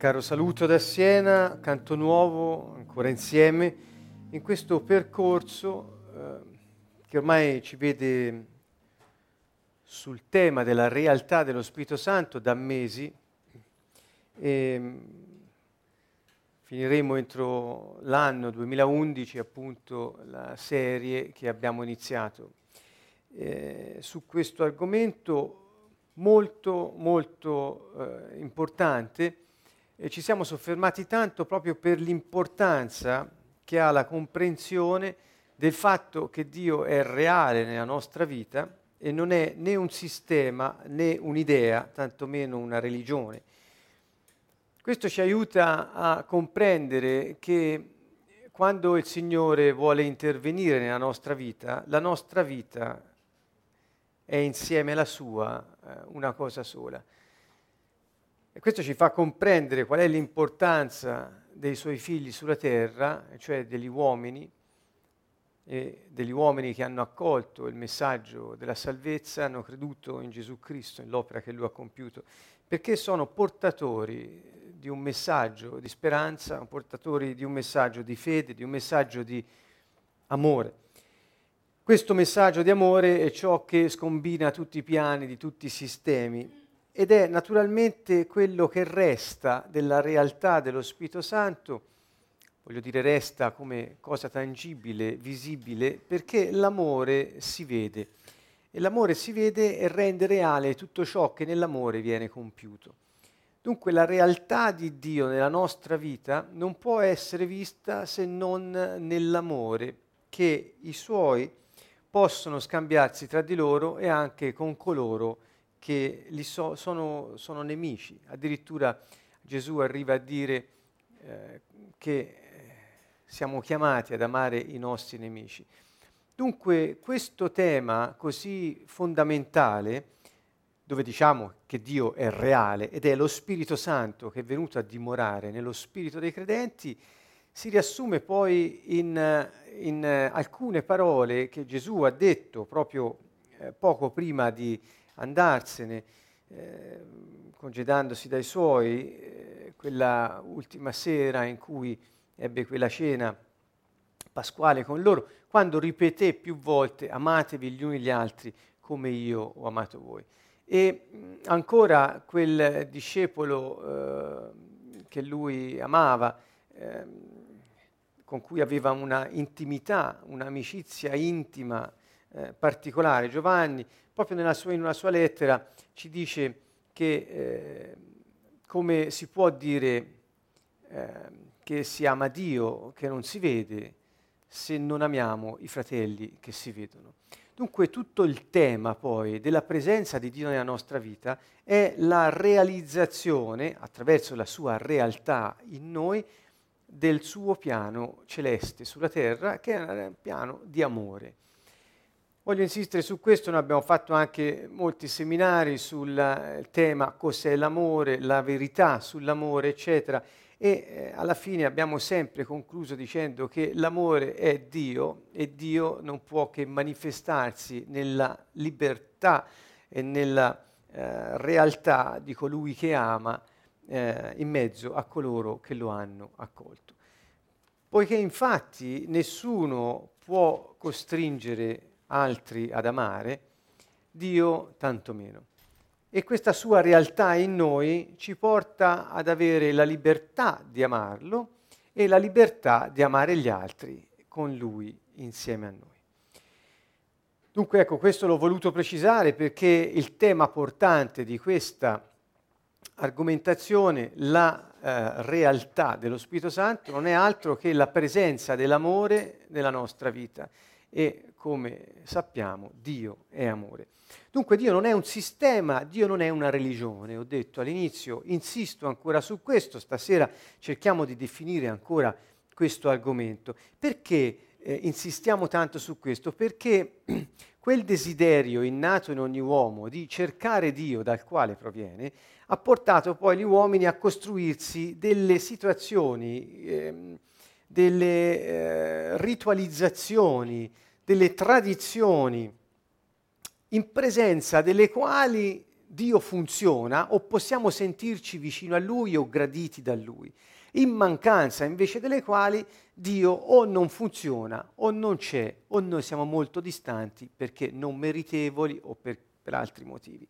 caro saluto da Siena, canto nuovo, ancora insieme, in questo percorso eh, che ormai ci vede sul tema della realtà dello Spirito Santo da mesi. E mm, finiremo entro l'anno 2011 appunto la serie che abbiamo iniziato eh, su questo argomento molto molto eh, importante e ci siamo soffermati tanto proprio per l'importanza che ha la comprensione del fatto che Dio è reale nella nostra vita e non è né un sistema né un'idea, tantomeno una religione. Questo ci aiuta a comprendere che quando il Signore vuole intervenire nella nostra vita, la nostra vita è insieme alla sua eh, una cosa sola. E questo ci fa comprendere qual è l'importanza dei suoi figli sulla terra, cioè degli uomini, degli uomini che hanno accolto il messaggio della salvezza, hanno creduto in Gesù Cristo, nell'opera che lui ha compiuto, perché sono portatori di un messaggio di speranza, portatori di un messaggio di fede, di un messaggio di amore. Questo messaggio di amore è ciò che scombina tutti i piani di tutti i sistemi ed è naturalmente quello che resta della realtà dello Spirito Santo, voglio dire resta come cosa tangibile, visibile, perché l'amore si vede e l'amore si vede e rende reale tutto ciò che nell'amore viene compiuto. Dunque la realtà di Dio nella nostra vita non può essere vista se non nell'amore che i suoi possono scambiarsi tra di loro e anche con coloro che che so, sono, sono, nemici. Addirittura Gesù arriva a dire eh, che eh, siamo chiamati ad amare i nostri nemici. Dunque questo tema così fondamentale, dove diciamo che Dio è reale ed è lo Spirito Santo che è venuto a dimorare nello spirito dei credenti, si riassume poi in, in alcune parole che Gesù ha detto proprio eh, poco prima di andarsene, eh, congedandosi dai suoi, eh, quella ultima sera in cui ebbe quella cena pasquale con loro, quando ripeté più volte amatevi gli uni gli altri come io ho amato voi. E mh, ancora quel discepolo eh, che lui amava, eh, con cui aveva una intimità, un'amicizia intima eh, particolare, Giovanni, proprio sua, in una sua lettera ci dice che eh, come si può dire eh, che si ama Dio che non si vede se non amiamo i fratelli che si vedono. Dunque tutto il tema poi della presenza di Dio nella nostra vita è la realizzazione, attraverso la sua realtà in noi, del suo piano celeste sulla terra, che è un piano di amore. Voglio insistere su questo, noi abbiamo fatto anche molti seminari sul eh, tema cos'è l'amore, la verità sull'amore, eccetera, e eh, alla fine abbiamo sempre concluso dicendo che l'amore è Dio e Dio non può che manifestarsi nella libertà e nella eh, realtà di colui che ama eh, in mezzo a coloro che lo hanno accolto. Poiché infatti nessuno può costringere altri ad amare, Dio tanto meno. E questa sua realtà in noi ci porta ad avere la libertà di amarlo e la libertà di amare gli altri con lui insieme a noi. Dunque ecco, questo l'ho voluto precisare perché il tema portante di questa argomentazione, la eh, realtà dello Spirito Santo, non è altro che la presenza dell'amore nella nostra vita e come sappiamo Dio è amore. Dunque Dio non è un sistema, Dio non è una religione, ho detto all'inizio, insisto ancora su questo, stasera cerchiamo di definire ancora questo argomento. Perché eh, insistiamo tanto su questo? Perché quel desiderio innato in ogni uomo di cercare Dio dal quale proviene ha portato poi gli uomini a costruirsi delle situazioni, eh, delle eh, ritualizzazioni, delle tradizioni in presenza delle quali Dio funziona o possiamo sentirci vicino a Lui o graditi da Lui, in mancanza invece delle quali Dio o non funziona o non c'è o noi siamo molto distanti perché non meritevoli o per, per altri motivi.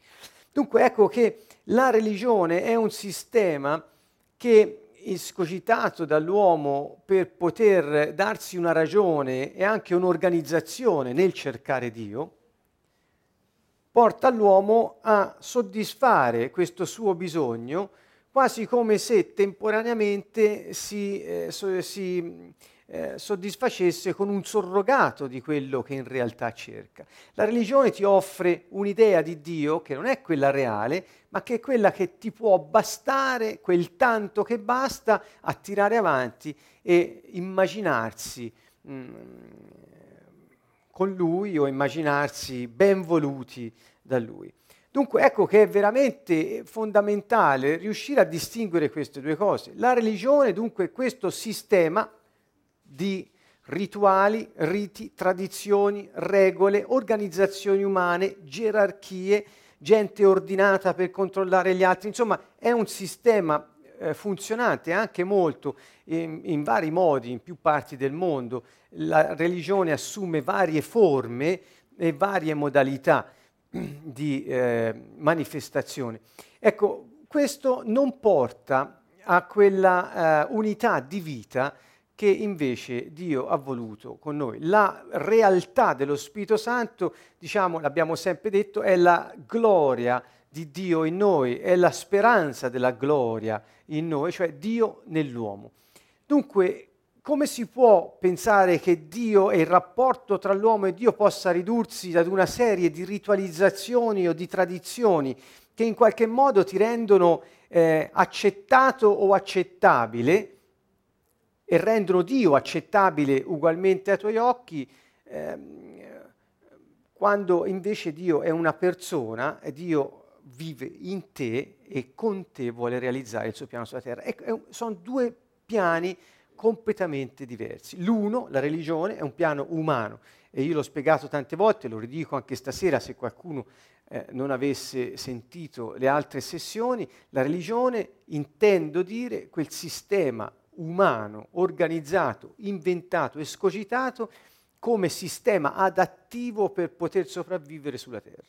Dunque ecco che la religione è un sistema che escogitato dall'uomo per poter darsi una ragione e anche un'organizzazione nel cercare Dio, porta l'uomo a soddisfare questo suo bisogno quasi come se temporaneamente si, eh, so, si eh, soddisfacesse con un surrogato di quello che in realtà cerca. La religione ti offre un'idea di Dio che non è quella reale, ma che è quella che ti può bastare, quel tanto che basta a tirare avanti e immaginarsi mh, mm, con lui o immaginarsi ben voluti da lui. Dunque ecco che è veramente fondamentale riuscire a distinguere queste due cose. La religione dunque è questo sistema di rituali, riti, tradizioni, regole, organizzazioni umane, gerarchie, gente ordinata per controllare gli altri, insomma è un sistema eh, funzionante anche molto in, in, vari modi in più parti del mondo. La religione assume varie forme e varie modalità di eh, manifestazione. Ecco, questo non porta a quella eh, unità di vita che invece Dio ha voluto con noi. La realtà dello Spirito Santo, diciamo, l'abbiamo sempre detto, è la gloria di Dio in noi, è la speranza della gloria in noi, cioè Dio nell'uomo. Dunque, come si può pensare che Dio e il rapporto tra l'uomo e Dio possa ridursi ad una serie di ritualizzazioni o di tradizioni che in qualche modo ti rendono eh, accettato o accettabile e rendono Dio accettabile ugualmente ai tuoi occhi, ehm, quando invece Dio è una persona e Dio vive in te e con te vuole realizzare il suo piano sulla terra. E, e, sono due piani completamente diversi. L'uno, la religione, è un piano umano e io l'ho spiegato tante volte, lo ridico anche stasera se qualcuno eh, non avesse sentito le altre sessioni, la religione intendo dire quel sistema umano, organizzato, inventato, escogitato come sistema adattivo per poter sopravvivere sulla Terra,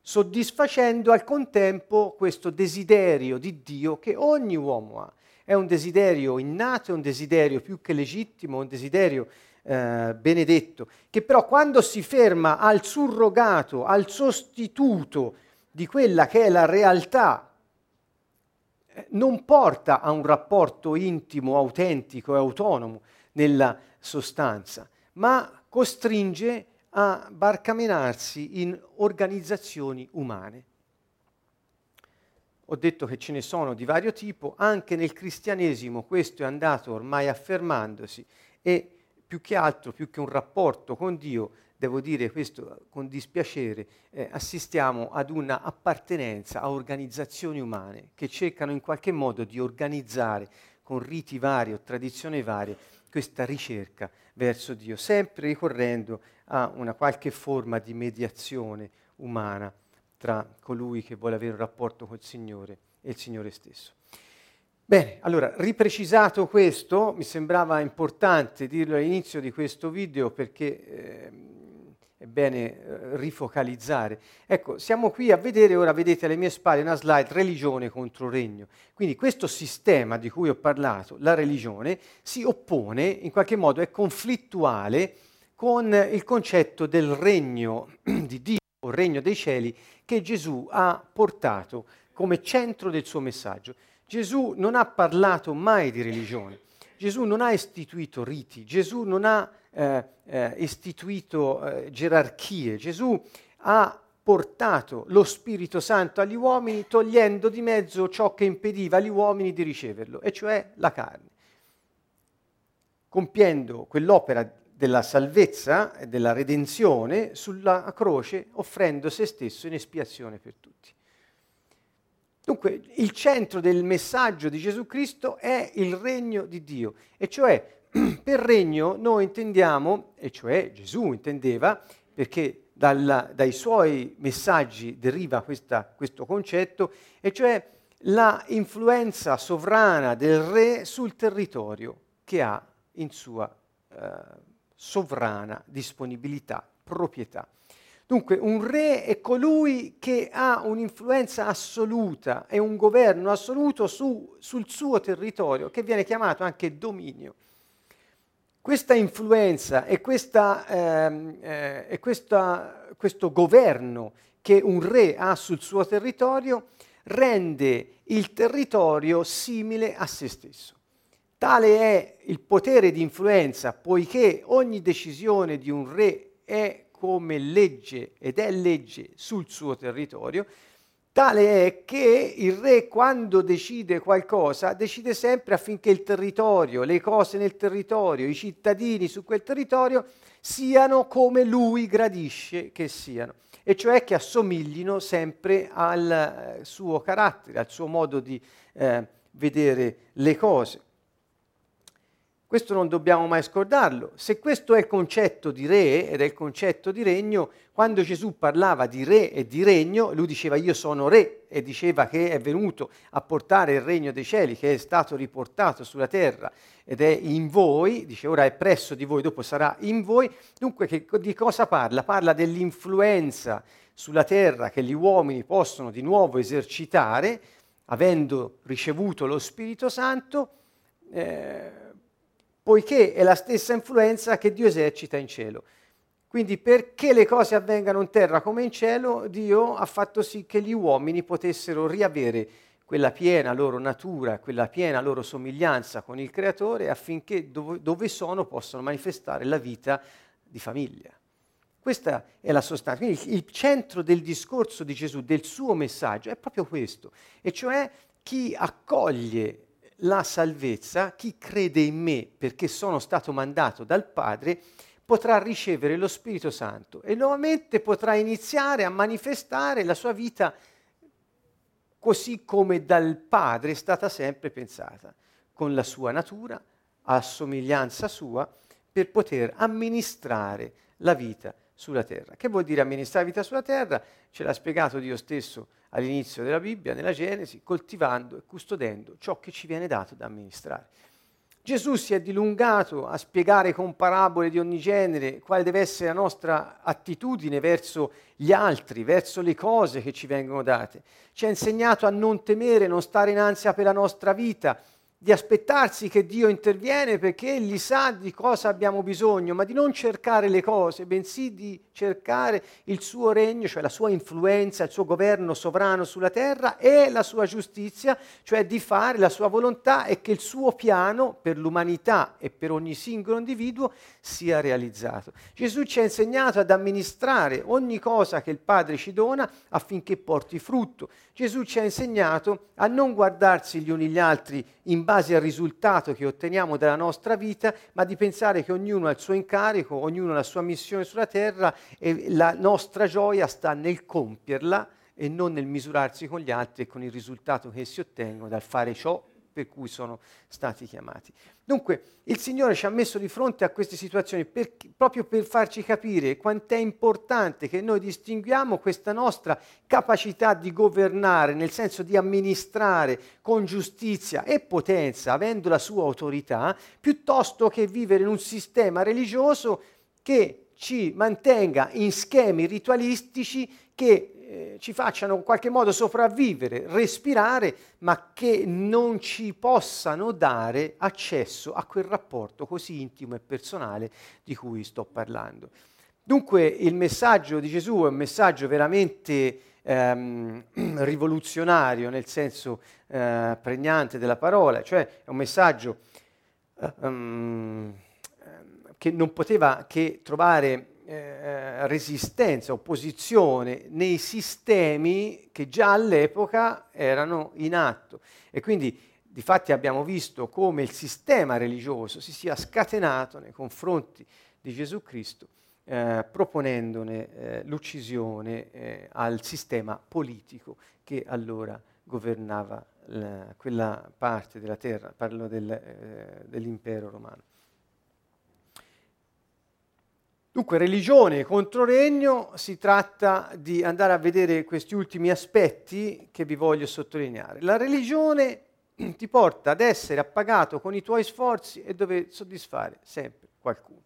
soddisfacendo al contempo questo desiderio di Dio che ogni uomo ha. È un desiderio innato, è un desiderio più che legittimo, un desiderio eh, benedetto, che però quando si ferma al surrogato, al sostituto di quella che è la realtà, non porta a un rapporto intimo, autentico e autonomo nella sostanza, ma costringe a barcamenarsi in organizzazioni umane. Ho detto che ce ne sono di vario tipo, anche nel cristianesimo questo è andato ormai affermandosi e più che altro, più che un rapporto con Dio, devo dire questo con dispiacere, eh, assistiamo ad una appartenenza a organizzazioni umane che cercano in qualche modo di organizzare con riti vari o tradizioni varie questa ricerca verso Dio, sempre ricorrendo a una qualche forma di mediazione umana tra colui che vuole avere un rapporto col Signore e il Signore stesso. Bene, allora, riprecisato questo, mi sembrava importante dirlo all'inizio di questo video perché eh, è bene eh, rifocalizzare. Ecco, siamo qui a vedere, ora vedete alle mie spalle una slide, religione contro regno. Quindi questo sistema di cui ho parlato, la religione, si oppone, in qualche modo è conflittuale con il concetto del regno di Dio, o regno dei cieli, che Gesù ha portato come centro del suo messaggio. Gesù non ha parlato mai di religione, Gesù non ha istituito riti, Gesù non ha eh, eh, istituito eh, gerarchie, Gesù ha portato lo Spirito Santo agli uomini togliendo di mezzo ciò che impediva agli uomini di riceverlo, e cioè la carne, compiendo quell'opera della salvezza e della redenzione sulla croce, offrendo se stesso in espiazione per tutti. Dunque, il centro del messaggio di Gesù Cristo è il regno di Dio, e cioè per regno noi intendiamo, e cioè Gesù intendeva, perché dalla, dai suoi messaggi deriva questa, questo concetto, e cioè la influenza sovrana del re sul territorio che ha in sua eh, sovrana disponibilità, proprietà. Dunque un re è colui che ha un'influenza assoluta e un governo assoluto su, sul suo territorio, che viene chiamato anche dominio. Questa influenza e, questa, ehm, eh, e questa, questo governo che un re ha sul suo territorio rende il territorio simile a se stesso. Tale è il potere di influenza, poiché ogni decisione di un re è come legge ed è legge sul suo territorio, tale è che il re quando decide qualcosa decide sempre affinché il territorio, le cose nel territorio, i cittadini su quel territorio siano come lui gradisce che siano, e cioè che assomiglino sempre al eh, suo carattere, al suo modo di eh, vedere le cose. Questo non dobbiamo mai scordarlo. Se questo è il concetto di re ed è il concetto di regno, quando Gesù parlava di re e di regno, lui diceva io sono re e diceva che è venuto a portare il regno dei cieli, che è stato riportato sulla terra ed è in voi, dice ora è presso di voi, dopo sarà in voi. Dunque che, di cosa parla? Parla dell'influenza sulla terra che gli uomini possono di nuovo esercitare, avendo ricevuto lo Spirito Santo. Eh, poiché è la stessa influenza che Dio esercita in cielo. Quindi perché le cose avvengano in terra come in cielo, Dio ha fatto sì che gli uomini potessero riavere quella piena loro natura, quella piena loro somiglianza con il Creatore affinché dove, dove sono possano manifestare la vita di famiglia. Questa è la sostanza. Quindi il centro del discorso di Gesù, del suo messaggio, è proprio questo, e cioè chi accoglie la salvezza, chi crede in me perché sono stato mandato dal Padre, potrà ricevere lo Spirito Santo e nuovamente potrà iniziare a manifestare la sua vita così come dal Padre è stata sempre pensata, con la sua natura, a somiglianza sua, per poter amministrare la vita sulla terra. Che vuol dire amministrare vita sulla terra? Ce l'ha spiegato Dio stesso all'inizio della Bibbia, nella Genesi, coltivando e custodendo ciò che ci viene dato da amministrare. Gesù si è dilungato a spiegare con parabole di ogni genere quale deve essere la nostra attitudine verso gli altri, verso le cose che ci vengono date. Ci ha insegnato a non temere, non stare in ansia per la nostra vita, di aspettarsi che Dio interviene perché Egli sa di cosa abbiamo bisogno, ma di non cercare le cose, bensì di cercare il suo regno, cioè la sua influenza, il suo governo sovrano sulla terra e la sua giustizia, cioè di fare la sua volontà e che il suo piano per l'umanità e per ogni singolo individuo sia realizzato. Gesù ci ha insegnato ad amministrare ogni cosa che il Padre ci dona affinché porti frutto. Gesù ci ha insegnato a non guardarsi gli uni gli altri in base al risultato che otteniamo dalla nostra vita, ma di pensare che ognuno ha il suo incarico, ognuno ha la sua missione sulla terra e la nostra gioia sta nel compierla e non nel misurarsi con gli altri e con il risultato che si ottengono dal fare ciò per cui sono stati chiamati. Dunque, il Signore ci ha messo di fronte a queste situazioni per, proprio per farci capire quanto è importante che noi distinguiamo questa nostra capacità di governare, nel senso di amministrare con giustizia e potenza, avendo la sua autorità, piuttosto che vivere in un sistema religioso che ci mantenga in schemi ritualistici che eh, ci facciano in qualche modo sopravvivere, respirare, ma che non ci possano dare accesso a quel rapporto così intimo e personale di cui sto parlando. Dunque il messaggio di Gesù è un messaggio veramente ehm, rivoluzionario nel senso eh, pregnante della parola, cioè è un messaggio eh, um, che non poteva che trovare eh, resistenza, opposizione nei sistemi che già all'epoca erano in atto. E quindi di fatti abbiamo visto come il sistema religioso si sia scatenato nei confronti di Gesù Cristo, eh, proponendone eh, l'uccisione eh, al sistema politico che allora governava la, quella parte della terra, parlo del, eh, dell'impero romano. Dunque, religione contro regno si tratta di andare a vedere questi ultimi aspetti che vi voglio sottolineare. La religione ti porta ad essere appagato con i tuoi sforzi e dover soddisfare sempre qualcuno.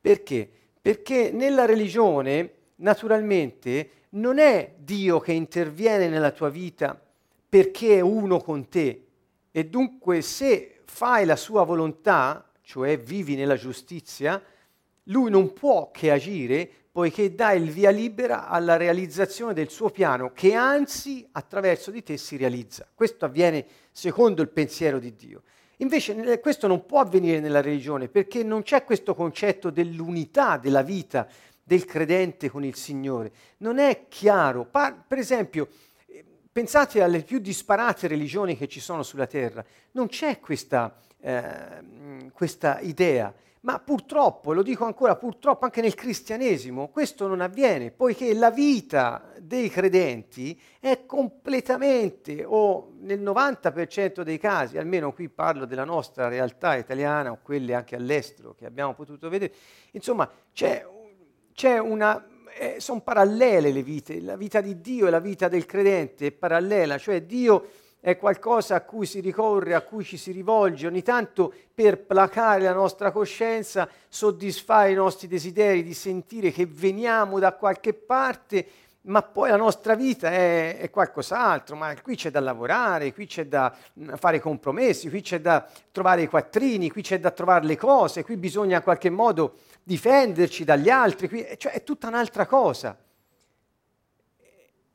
Perché? Perché nella religione, naturalmente, non è Dio che interviene nella tua vita perché è uno con te e dunque se fai la sua volontà, cioè vivi nella giustizia, lui non può che agire poiché dà il via libera alla realizzazione del suo piano, che anzi attraverso di te si realizza. Questo avviene secondo il pensiero di Dio. Invece questo non può avvenire nella religione perché non c'è questo concetto dell'unità della vita del credente con il Signore. Non è chiaro. per esempio, pensate alle più disparate religioni che ci sono sulla terra. Non c'è questa, eh, questa idea ma purtroppo, lo dico ancora, purtroppo anche nel cristianesimo questo non avviene, poiché la vita dei credenti è completamente, o nel 90% dei casi, almeno qui parlo della nostra realtà italiana o quelle anche all'estero che abbiamo potuto vedere, insomma c'è, c'è una, eh, sono parallele le vite, la vita di Dio e la vita del credente è parallela, cioè Dio è qualcosa a cui si ricorre, a cui ci si rivolge ogni tanto per placare la nostra coscienza, soddisfare i nostri desideri di sentire che veniamo da qualche parte, ma poi la nostra vita è, è qualcos'altro, ma qui c'è da lavorare, qui c'è da mm, fare compromessi, qui c'è da trovare i quattrini, qui c'è da trovare le cose, qui bisogna in qualche modo difenderci dagli altri, qui, cioè è tutta un'altra cosa.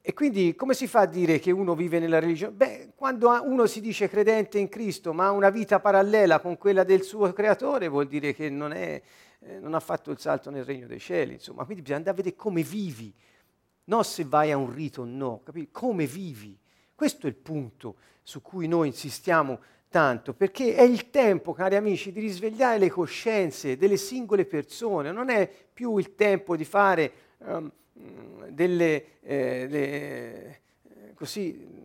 E quindi come si fa a dire che uno vive nella religione? Beh, quando uno si dice credente in Cristo ma ha una vita parallela con quella del suo creatore vuol dire che non, è, eh, non ha fatto il salto nel regno dei cieli, insomma. Quindi bisogna andare a vedere come vivi, non se vai a un rito o no, capito? come vivi. Questo è il punto su cui noi insistiamo tanto, perché è il tempo, cari amici, di risvegliare le coscienze delle singole persone, non è più il tempo di fare... Um, delle, eh, le, così,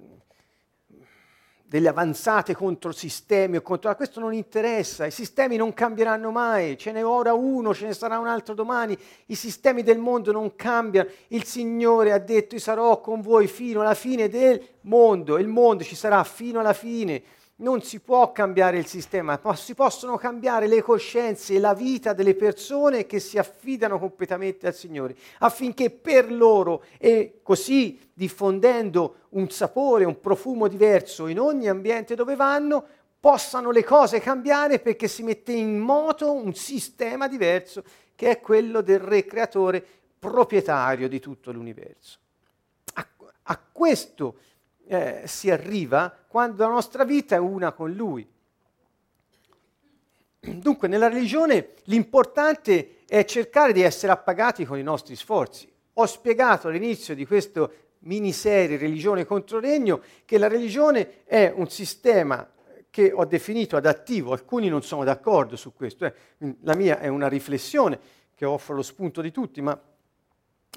delle avanzate contro sistemi o contro... Questo non interessa, i sistemi non cambieranno mai, ce n'è ora uno, ce ne sarà un altro domani, i sistemi del mondo non cambiano, il Signore ha detto io sarò con voi fino alla fine del mondo, il mondo ci sarà fino alla fine non si può cambiare il sistema, ma si possono cambiare le coscienze e la vita delle persone che si affidano completamente al Signore, affinché per loro e così diffondendo un sapore, un profumo diverso in ogni ambiente dove vanno, possano le cose cambiare perché si mette in moto un sistema diverso che è quello del re creatore proprietario di tutto l'universo. A, a questo eh, si arriva quando la nostra vita è una con Lui. Dunque, nella religione l'importante è cercare di essere appagati con i nostri sforzi. Ho spiegato all'inizio di questo miniserie Religione contro Regno che la religione è un sistema che ho definito adattivo, alcuni non sono d'accordo su questo, eh. la mia è una riflessione che offro lo spunto di tutti, ma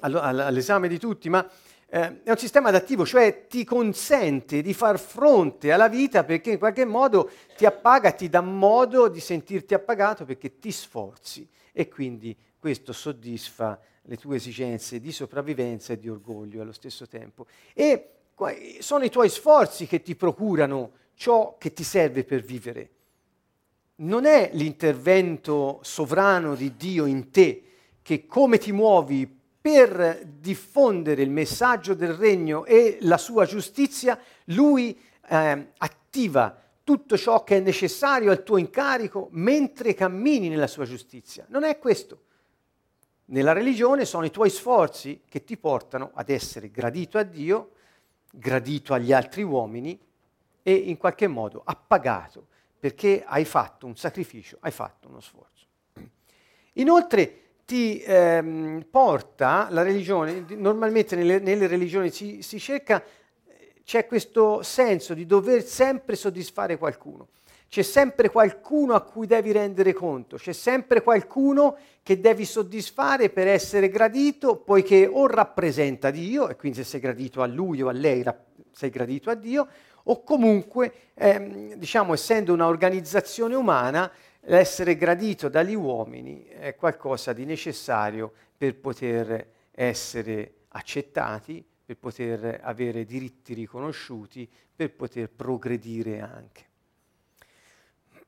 all'esame di tutti, ma eh, è un sistema adattivo, cioè ti consente di far fronte alla vita perché in qualche modo ti appaga, ti dà modo di sentirti appagato perché ti sforzi e quindi questo soddisfa le tue esigenze di sopravvivenza e di orgoglio allo stesso tempo. E sono i tuoi sforzi che ti procurano ciò che ti serve per vivere. Non è l'intervento sovrano di Dio in te che come ti muovi per diffondere il messaggio del regno e la sua giustizia, lui eh, attiva tutto ciò che è necessario al tuo incarico mentre cammini nella sua giustizia. Non è questo. Nella religione sono i tuoi sforzi che ti portano ad essere gradito a Dio, gradito agli altri uomini e in qualche modo appagato perché hai fatto un sacrificio, hai fatto uno sforzo. Inoltre, ti ehm, porta la religione, normalmente nelle, nelle religioni si, si cerca, c'è questo senso di dover sempre soddisfare qualcuno. C'è sempre qualcuno a cui devi rendere conto, c'è sempre qualcuno che devi soddisfare per essere gradito, poiché o rappresenta Dio, e quindi se sei gradito a lui o a lei sei gradito a Dio, o comunque, ehm, diciamo, essendo un'organizzazione umana, l'essere gradito dagli uomini è qualcosa di necessario per poter essere accettati, per poter avere diritti riconosciuti, per poter progredire anche.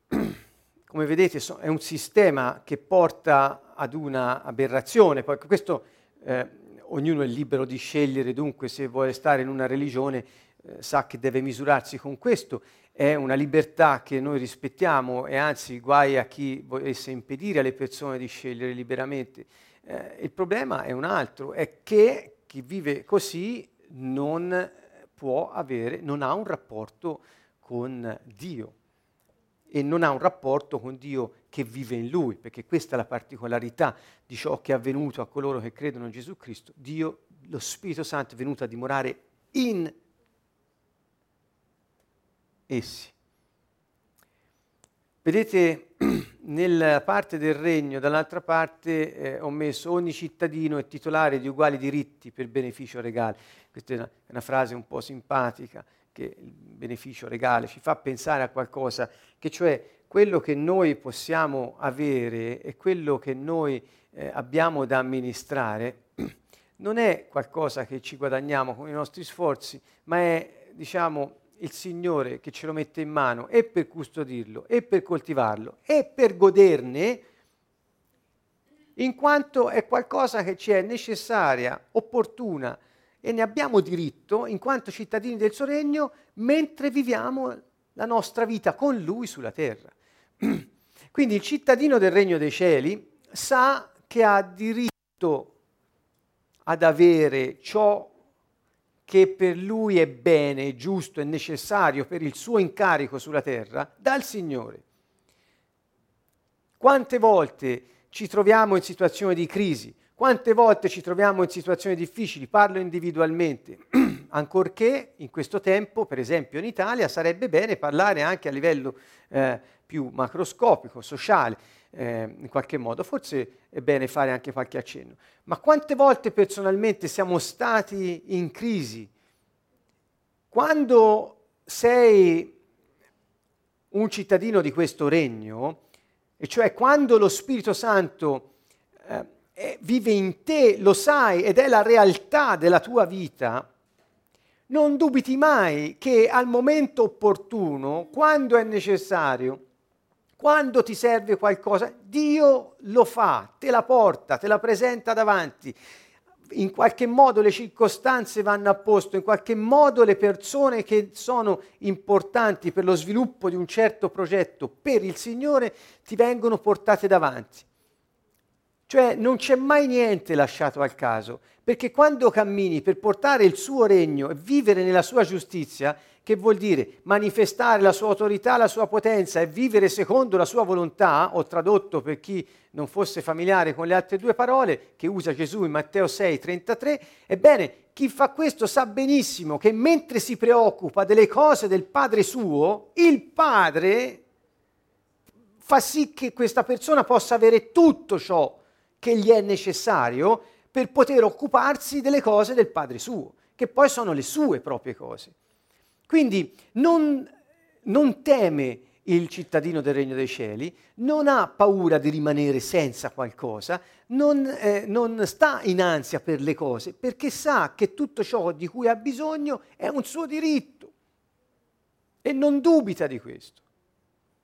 Come vedete è un sistema che porta ad una aberrazione, poi questo eh, ognuno è libero di scegliere dunque se vuole stare in una religione eh, sa che deve misurarsi con questo, è una libertà che noi rispettiamo e anzi guai a chi volesse impedire alle persone di scegliere liberamente. Eh, il problema è un altro, è che chi vive così non può avere, non ha un rapporto con Dio e non ha un rapporto con Dio che vive in lui, perché questa è la particolarità di ciò che è avvenuto a coloro che credono in Gesù Cristo. Dio, lo Spirito Santo è venuto a dimorare in essi. Vedete, nella parte del regno, dall'altra parte, eh, ho messo ogni cittadino è titolare di uguali diritti per beneficio regale. Questa è una, una frase un po' simpatica, che il beneficio regale ci fa pensare a qualcosa, che cioè quello che noi possiamo avere e quello che noi eh, abbiamo da amministrare non è qualcosa che ci guadagniamo con i nostri sforzi, ma è, diciamo, il Signore che ce lo mette in mano e per custodirlo e per coltivarlo e per goderne, in quanto è qualcosa che ci è necessaria, opportuna e ne abbiamo diritto in quanto cittadini del suo regno mentre viviamo la nostra vita con Lui sulla terra. Quindi il cittadino del regno dei cieli sa che ha diritto ad avere ciò che per lui è bene, giusto e necessario per il suo incarico sulla terra dal Signore. Quante volte ci troviamo in situazioni di crisi, quante volte ci troviamo in situazioni difficili, parlo individualmente, ancorché in questo tempo, per esempio in Italia, sarebbe bene parlare anche a livello eh, più macroscopico, sociale, eh, in qualche modo. Forse è bene fare anche qualche accenno. Ma quante volte personalmente siamo stati in crisi? Quando sei un cittadino di questo regno, e cioè quando lo Spirito Santo eh, vive in te, lo sai ed è la realtà della tua vita, non dubiti mai che al momento opportuno, quando è necessario, quando ti serve qualcosa, Dio lo fa, te la porta, te la presenta davanti. In qualche modo le circostanze vanno a posto, in qualche modo le persone che sono importanti per lo sviluppo di un certo progetto per il Signore ti vengono portate davanti. Cioè non c'è mai niente lasciato al caso, perché quando cammini per portare il suo regno e vivere nella sua giustizia, che vuol dire manifestare la sua autorità, la sua potenza e vivere secondo la sua volontà, ho tradotto per chi non fosse familiare con le altre due parole che usa Gesù in Matteo 6, 33, ebbene, chi fa questo sa benissimo che mentre si preoccupa delle cose del Padre suo, il Padre fa sì che questa persona possa avere tutto ciò che gli è necessario per poter occuparsi delle cose del Padre suo, che poi sono le sue proprie cose. Quindi non, non teme il cittadino del regno dei cieli, non ha paura di rimanere senza qualcosa, non, eh, non, sta in ansia per le cose, perché sa che tutto ciò di cui ha bisogno è un suo diritto e non dubita di questo.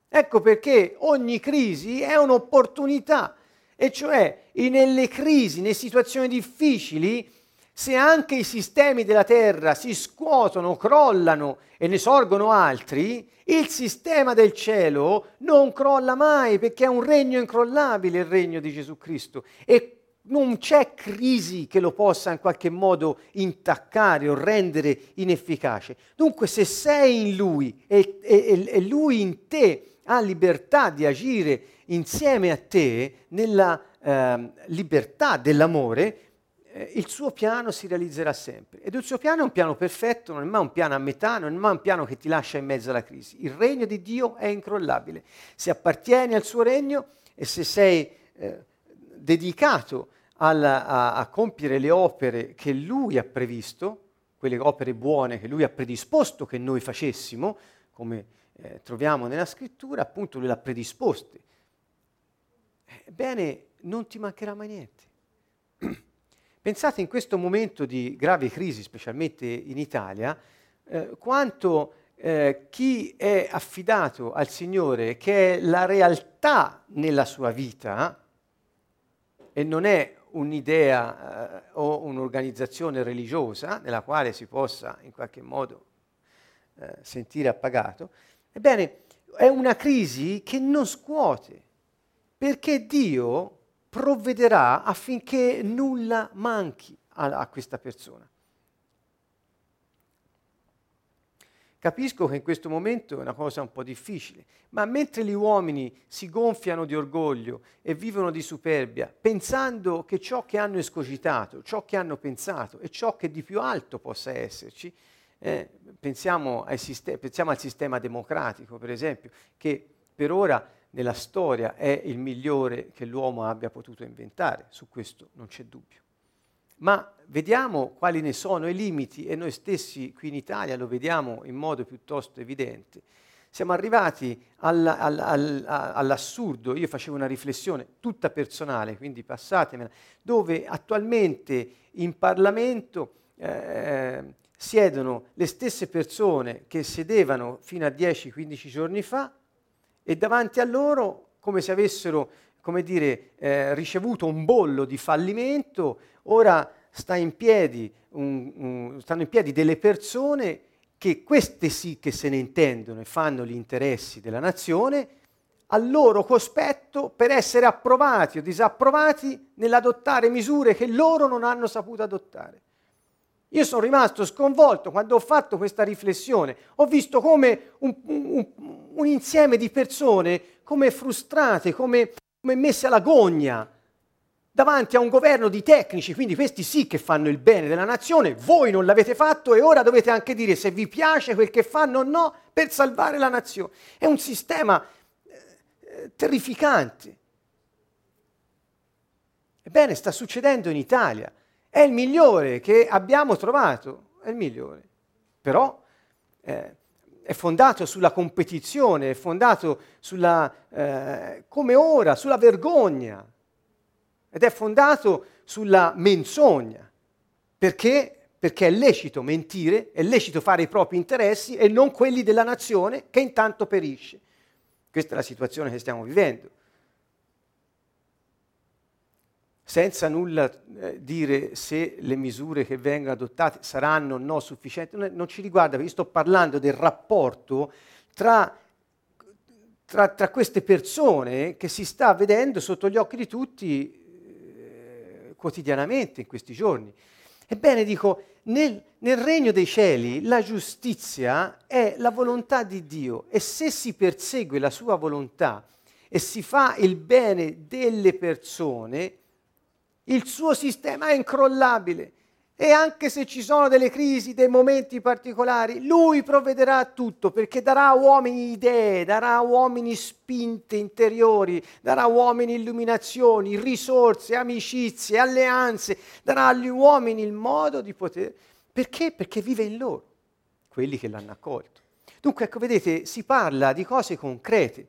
Ecco perché ogni crisi è un'opportunità, e cioè nelle crisi, nelle situazioni difficili, se anche i sistemi della Terra si scuotono, crollano e ne sorgono altri, il sistema del cielo non crolla mai perché è un regno incrollabile il regno di Gesù Cristo e non c'è crisi che lo possa in qualche modo intaccare o rendere inefficace. Dunque se sei in Lui e, e, e Lui in te ha libertà di agire insieme a te nella eh, libertà dell'amore, eh, il suo piano si realizzerà sempre. Ed il suo piano è un piano perfetto, non è mai un piano a metà, non è mai un piano che ti lascia in mezzo alla crisi. Il regno di Dio è incrollabile. Se appartieni al suo regno e se sei eh, dedicato alla, a, a compiere le opere che Lui ha previsto, quelle opere buone che Lui ha predisposto che noi facessimo, come eh, troviamo nella scrittura, appunto Lui le ha predisposte ebbene non ti mancherà mai niente. Pensate in questo momento di grave crisi, specialmente in Italia, eh, quanto eh, chi è affidato al Signore, che è la realtà nella sua vita, e non è un'idea eh, o un'organizzazione religiosa nella quale si possa in qualche modo eh, sentire appagato, ebbene è una crisi che non scuote, perché Dio provvederà affinché nulla manchi a, a questa persona. Capisco che in questo momento è una cosa un po' difficile, ma mentre gli uomini si gonfiano di orgoglio e vivono di superbia, pensando che ciò che hanno escogitato, ciò che hanno pensato e ciò che di più alto possa esserci, eh, pensiamo, sistem- pensiamo al sistema democratico, per esempio, che per ora nella storia è il migliore che l'uomo abbia potuto inventare, su questo non c'è dubbio. Ma vediamo quali ne sono i limiti e noi stessi qui in Italia lo vediamo in modo piuttosto evidente. Siamo arrivati all, all, all, all'assurdo, io facevo una riflessione tutta personale, quindi passatemela, dove attualmente in Parlamento eh, siedono le stesse persone che sedevano fino a 10-15 giorni fa e davanti a loro, come se avessero come dire, eh, ricevuto un bollo di fallimento, ora sta in piedi un, un, stanno in piedi delle persone che queste sì che se ne intendono e fanno gli interessi della nazione, al loro cospetto per essere approvati o disapprovati nell'adottare misure che loro non hanno saputo adottare. Io sono rimasto sconvolto quando ho fatto questa riflessione, ho visto come un, un, un insieme di persone come frustrate, come, come messe alla gogna davanti a un governo di tecnici, quindi questi sì che fanno il bene della nazione, voi non l'avete fatto e ora dovete anche dire se vi piace quel che fanno o no per salvare la nazione. È un sistema eh, terrificante. Ebbene, sta succedendo in Italia. È il migliore che abbiamo trovato, è il migliore. Però eh, è fondato sulla competizione, è fondato sulla, eh, come ora, sulla vergogna ed è fondato sulla menzogna. Perché? Perché è lecito mentire, è lecito fare i propri interessi e non quelli della nazione che intanto perisce. Questa è la situazione che stiamo vivendo. Senza nulla eh, dire se le misure che vengono adottate saranno o no sufficienti, non ci riguarda, io sto parlando del rapporto tra, tra, tra queste persone che si sta vedendo sotto gli occhi di tutti eh, quotidianamente in questi giorni. Ebbene, dico, nel, nel regno dei cieli la giustizia è la volontà di Dio e se si persegue la sua volontà e si fa il bene delle persone, il suo sistema è incrollabile e anche se ci sono delle crisi, dei momenti particolari, lui provvederà a tutto perché darà a uomini idee, darà a uomini spinte interiori, darà a uomini illuminazioni, risorse, amicizie, alleanze, darà agli uomini il modo di poter... Perché? Perché vive in loro, quelli che l'hanno accolto. Dunque, ecco, vedete, si parla di cose concrete.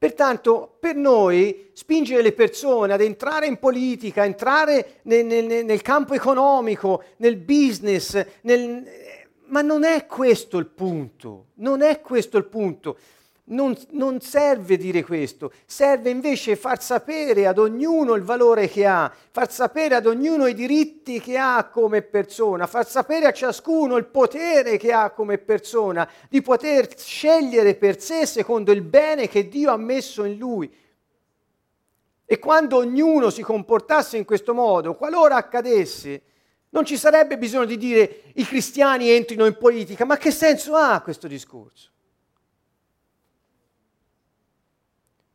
Pertanto per noi spingere le persone ad entrare in politica, entrare nel, nel, nel campo economico, nel business, nel... ma non è questo il punto, non è questo il punto. Non, non, serve dire questo, serve invece far sapere ad ognuno il valore che ha, far sapere ad ognuno i diritti che ha come persona, far sapere a ciascuno il potere che ha come persona, di poter scegliere per sé secondo il bene che Dio ha messo in lui. E quando ognuno si comportasse in questo modo, qualora accadesse, non ci sarebbe bisogno di dire i cristiani entrino in politica, ma che senso ha questo discorso?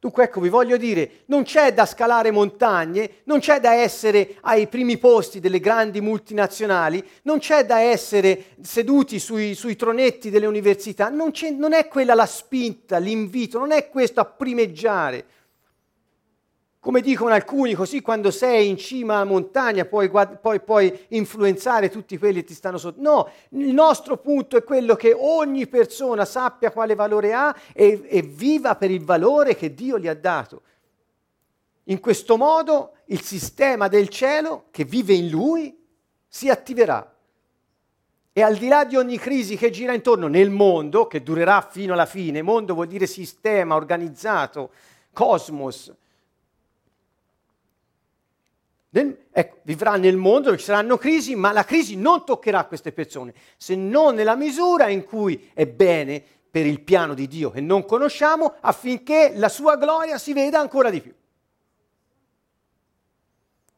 Dunque ecco, vi voglio dire, non c'è da scalare montagne, non c'è da essere ai primi posti delle grandi multinazionali, non c'è da essere seduti sui, sui tronetti delle università, non, non è quella la spinta, l'invito, non è questo a primeggiare. Come dicono alcuni, così quando sei in cima alla montagna puoi, puoi, puoi, influenzare tutti quelli che ti stanno sotto. No, il nostro punto è quello che ogni persona sappia quale valore ha e, e viva per il valore che Dio gli ha dato. In questo modo il sistema del cielo che vive in lui si attiverà. E al di là di ogni crisi che gira intorno nel mondo, che durerà fino alla fine, mondo vuol dire sistema organizzato, cosmos, ecco, vivrà nel mondo, ci saranno crisi, ma la crisi non toccherà queste persone, se non nella misura in cui è bene per il piano di Dio che non conosciamo affinché la sua gloria si veda ancora di più.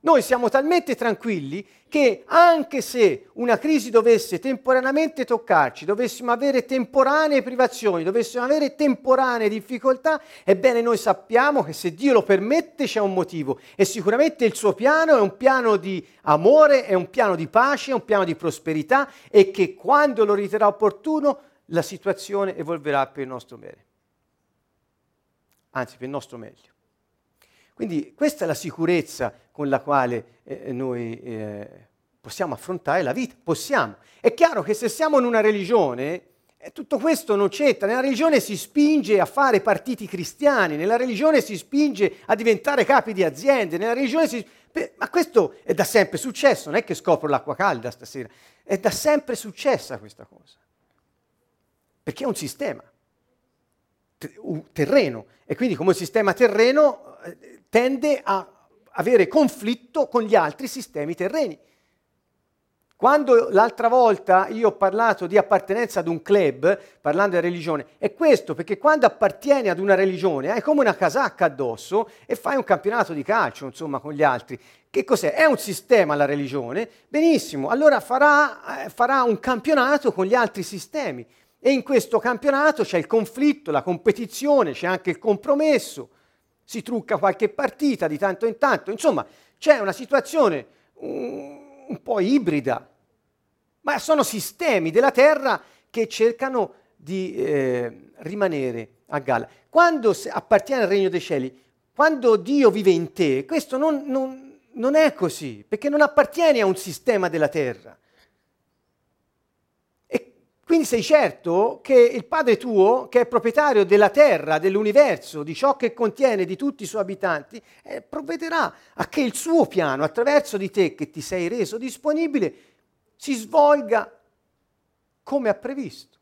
Noi siamo talmente tranquilli che anche se una crisi dovesse temporaneamente toccarci, dovessimo avere temporanee privazioni, dovessimo avere temporanee difficoltà, ebbene noi sappiamo che se Dio lo permette c'è un motivo e sicuramente il suo piano è un piano di amore, è un piano di pace, è un piano di prosperità e che quando lo riterrà opportuno la situazione evolverà per il nostro bene, anzi per il nostro meglio. Quindi questa è la sicurezza con la quale eh, noi eh, possiamo affrontare la vita. Possiamo. È chiaro che se siamo in una religione, eh, tutto questo non c'entra. Nella religione si spinge a fare partiti cristiani, nella religione si spinge a diventare capi di aziende, nella religione si... Ma questo è da sempre successo, non è che scopro l'acqua calda stasera, è da sempre successa questa cosa. Perché è un sistema terreno e quindi come sistema terreno eh, tende a avere conflitto con gli altri sistemi terreni. Quando l'altra volta io ho parlato di appartenenza ad un club, parlando di religione, è questo, perché quando appartieni ad una religione hai come una casacca addosso e fai un campionato di calcio, insomma, con gli altri. Che cos'è? È un sistema la religione? Benissimo, allora farà, eh, farà un campionato con gli altri sistemi. E in questo campionato c'è il conflitto, la competizione, c'è anche il compromesso si trucca qualche partita di tanto in tanto, insomma c'è una situazione un, un po' ibrida, ma sono sistemi della terra che cercano di eh, rimanere a galla. Quando appartiene al regno dei cieli, quando Dio vive in te, questo non, non, non è così, perché non appartieni a un sistema della terra. Quindi sei certo che il Padre tuo, che è proprietario della terra, dell'universo, di ciò che contiene, di tutti i suoi abitanti, eh, provvederà a che il suo piano, attraverso di te che ti sei reso disponibile, si svolga come ha previsto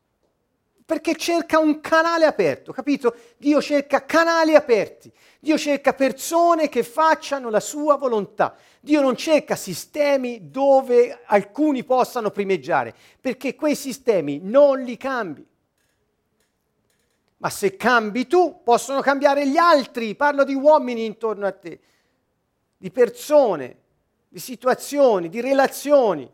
perché cerca un canale aperto, capito? Dio cerca canali aperti, Dio cerca persone che facciano la sua volontà. Dio non cerca sistemi dove alcuni possano primeggiare, perché quei sistemi non li cambi. Ma se cambi tu, possono cambiare gli altri. Parlo di uomini intorno a te, di persone, di situazioni, di relazioni.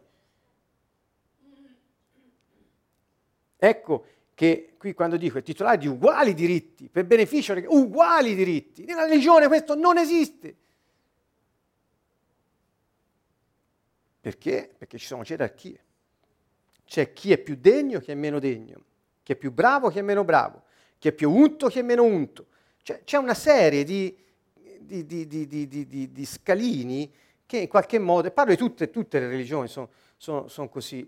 Ecco, che qui quando dico è titolare di uguali diritti, per beneficio, uguali diritti, nella religione questo non esiste. Perché? Perché ci sono gerarchie. C'è chi è più degno, chi è meno degno, chi è più bravo, chi è meno bravo, chi è più unto, chi è meno unto. Cioè, c'è una serie di, di, di, di, scalini che in qualche modo, parlo di tutte, tutte le religioni, sono, sono, sono così.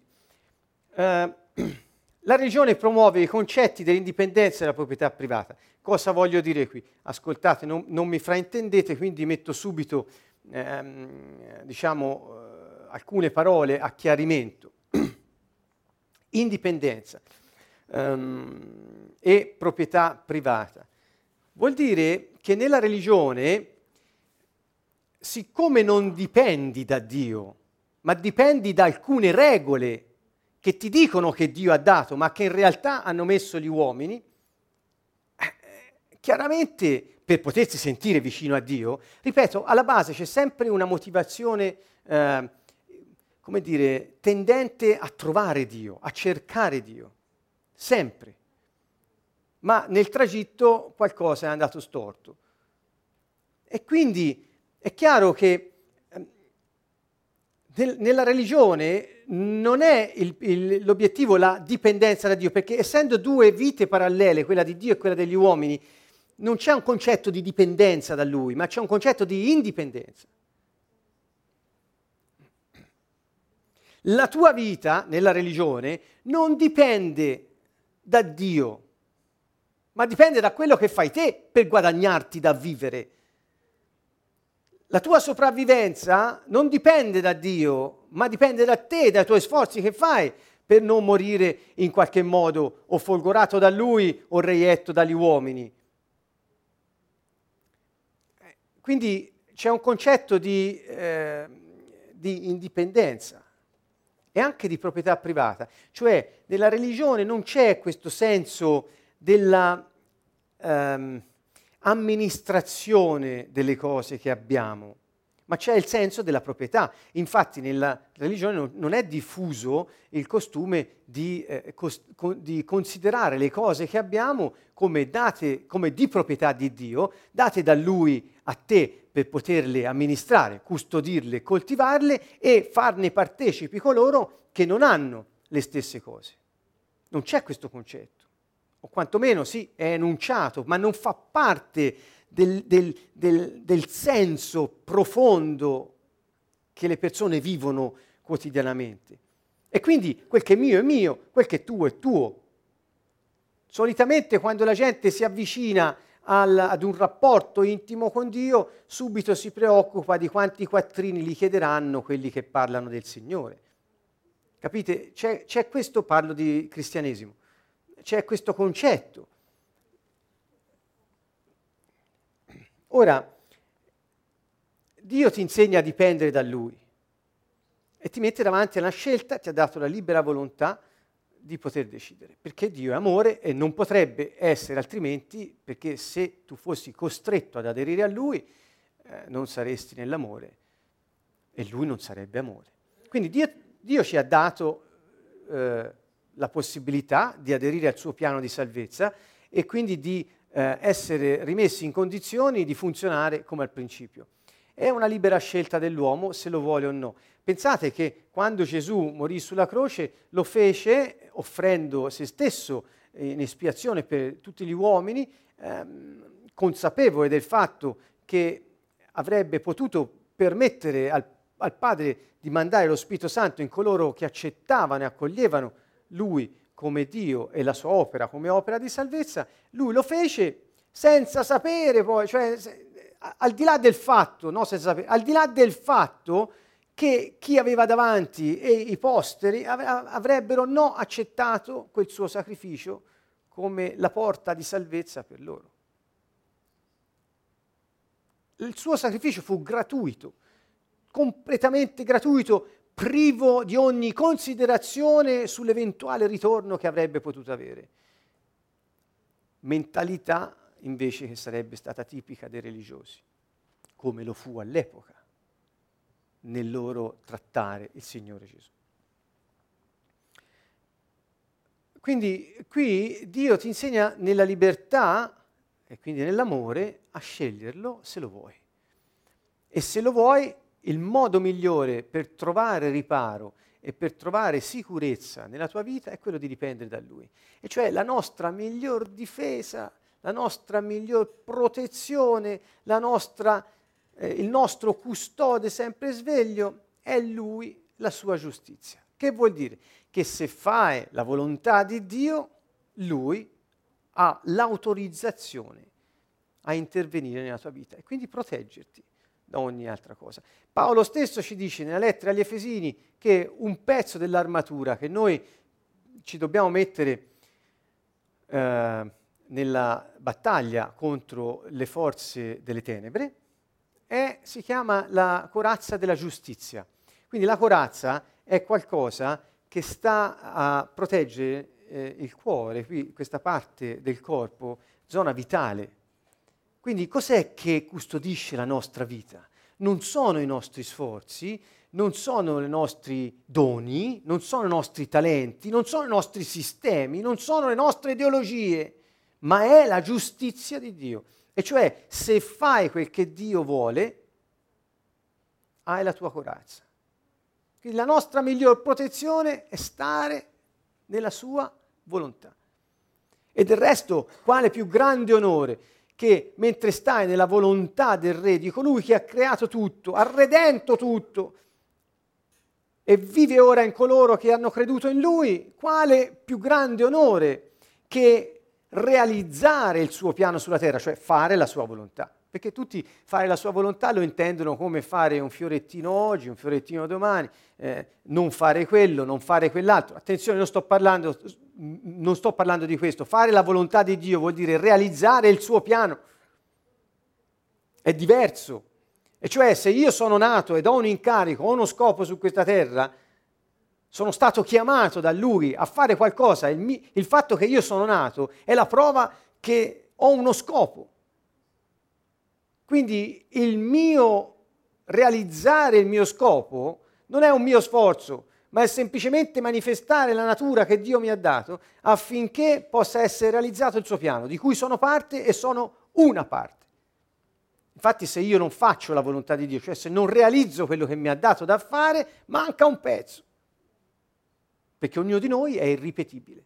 Uh, La religione promuove i concetti dell'indipendenza e della proprietà privata. Cosa voglio dire qui? Ascoltate, non, non mi fraintendete, quindi metto subito ehm, diciamo, eh, alcune parole a chiarimento. Indipendenza ehm, e proprietà privata. Vuol dire che nella religione, siccome non dipendi da Dio, ma dipendi da alcune regole che ti dicono che Dio ha dato, ma che in realtà hanno messo gli uomini, eh, chiaramente per potersi sentire vicino a Dio, ripeto, alla base c'è sempre una motivazione, eh, come dire, tendente a trovare Dio, a cercare Dio, sempre. Ma nel tragitto qualcosa è andato storto. E quindi è chiaro che nel, nella religione non è il, il, l'obiettivo la dipendenza da Dio, perché essendo due vite parallele, quella di Dio e quella degli uomini, non c'è un concetto di dipendenza da Lui, ma c'è un concetto di indipendenza. La tua vita nella religione non dipende da Dio, ma dipende da quello che fai te per guadagnarti da vivere. la tua sopravvivenza non dipende da Dio, ma dipende da te, dai tuoi sforzi che fai per non morire in qualche modo o folgorato da lui o reietto dagli uomini. Quindi c'è un concetto di, eh, di indipendenza e anche di proprietà privata, cioè nella religione non c'è questo senso della ehm, amministrazione delle cose che abbiamo, ma c'è il senso della proprietà. Infatti nella religione non è diffuso il costume di, eh, cos- di, considerare le cose che abbiamo come, date, come di proprietà di Dio, date da Lui a te per poterle amministrare, custodirle, coltivarle e farne partecipi coloro che non hanno le stesse cose. Non c'è questo concetto, o quantomeno sì, è enunciato, ma non fa parte del, del, del, del senso profondo che le persone vivono quotidianamente. E quindi quel che è mio è mio, quel che è tuo è tuo. Solitamente quando la gente si avvicina al, ad un rapporto intimo con Dio, subito si preoccupa di quanti quattrini gli chiederanno quelli che parlano del Signore. Capite? C'è, c'è questo, parlo di cristianesimo, c'è questo concetto. Ora, Dio ti insegna a dipendere da Lui e ti mette davanti a una scelta, ti ha dato la libera volontà di poter decidere, perché Dio è amore e non potrebbe essere altrimenti, perché se tu fossi costretto ad aderire a Lui, eh, non saresti nell'amore e Lui non sarebbe amore. Quindi Dio, Dio ci ha dato eh, la possibilità di aderire al suo piano di salvezza e quindi di eh, essere rimessi in condizioni di funzionare come al principio. È una libera scelta dell'uomo se lo vuole o no. Pensate che quando Gesù morì sulla croce lo fece offrendo se stesso in espiazione per tutti gli uomini, ehm, consapevole del fatto che avrebbe potuto permettere al, al Padre di mandare lo Spirito Santo in coloro che accettavano e accoglievano Lui come Dio e la sua opera come opera di salvezza, lui lo fece senza sapere poi, cioè al di là del fatto, no, sapere, al di là del fatto che chi aveva davanti e i posteri avrebbero no accettato quel suo sacrificio come la porta di salvezza per loro. Il suo sacrificio fu gratuito, completamente gratuito, privo di ogni considerazione sull'eventuale ritorno che avrebbe potuto avere. Mentalità invece che sarebbe stata tipica dei religiosi, come lo fu all'epoca nel loro trattare il Signore Gesù. Quindi qui Dio ti insegna nella libertà e quindi nell'amore a sceglierlo se lo vuoi. E se lo vuoi il modo migliore per trovare riparo e per trovare sicurezza nella tua vita è quello di dipendere da Lui. E cioè la nostra miglior difesa, la nostra miglior protezione, nostra, eh, il nostro custode sempre sveglio è Lui, la sua giustizia. Che vuol dire? Che se fai la volontà di Dio, Lui ha l'autorizzazione a intervenire nella tua vita e quindi proteggerti da ogni altra cosa. Paolo stesso ci dice nella lettera agli Efesini che un pezzo dell'armatura che noi ci dobbiamo mettere eh, nella battaglia contro le forze delle tenebre è, si chiama la corazza della giustizia. Quindi la corazza è qualcosa che sta a proteggere eh, il cuore, qui questa parte del corpo, zona vitale quindi cos'è che custodisce la nostra vita? Non sono i nostri sforzi, non sono i nostri doni, non sono i nostri talenti, non sono i nostri sistemi, non sono le nostre ideologie, ma è la giustizia di Dio. E cioè, se fai quel che Dio vuole, hai la tua corazza. Quindi la nostra miglior protezione è stare nella sua volontà. E del resto, quale più grande onore che mentre stai nella volontà del Re, di colui che ha creato tutto, ha redento tutto e vive ora in coloro che hanno creduto in Lui, quale più grande onore che realizzare il suo piano sulla terra, cioè fare la sua volontà. Perché tutti fare la sua volontà lo intendono come fare un fiorettino oggi, un fiorettino domani, eh, non fare quello, non fare quell'altro. Attenzione, non sto, parlando, non sto parlando di questo. Fare la volontà di Dio vuol dire realizzare il suo piano. È diverso. E cioè se io sono nato ed ho un incarico, ho uno scopo su questa terra, sono stato chiamato da Lui a fare qualcosa, il, mi, il fatto che io sono nato è la prova che ho uno scopo. Quindi il mio realizzare il mio scopo non è un mio sforzo, ma è semplicemente manifestare la natura che Dio mi ha dato affinché possa essere realizzato il suo piano, di cui sono parte e sono una parte. Infatti se io non faccio la volontà di Dio, cioè se non realizzo quello che mi ha dato da fare, manca un pezzo perché ognuno di noi è irripetibile.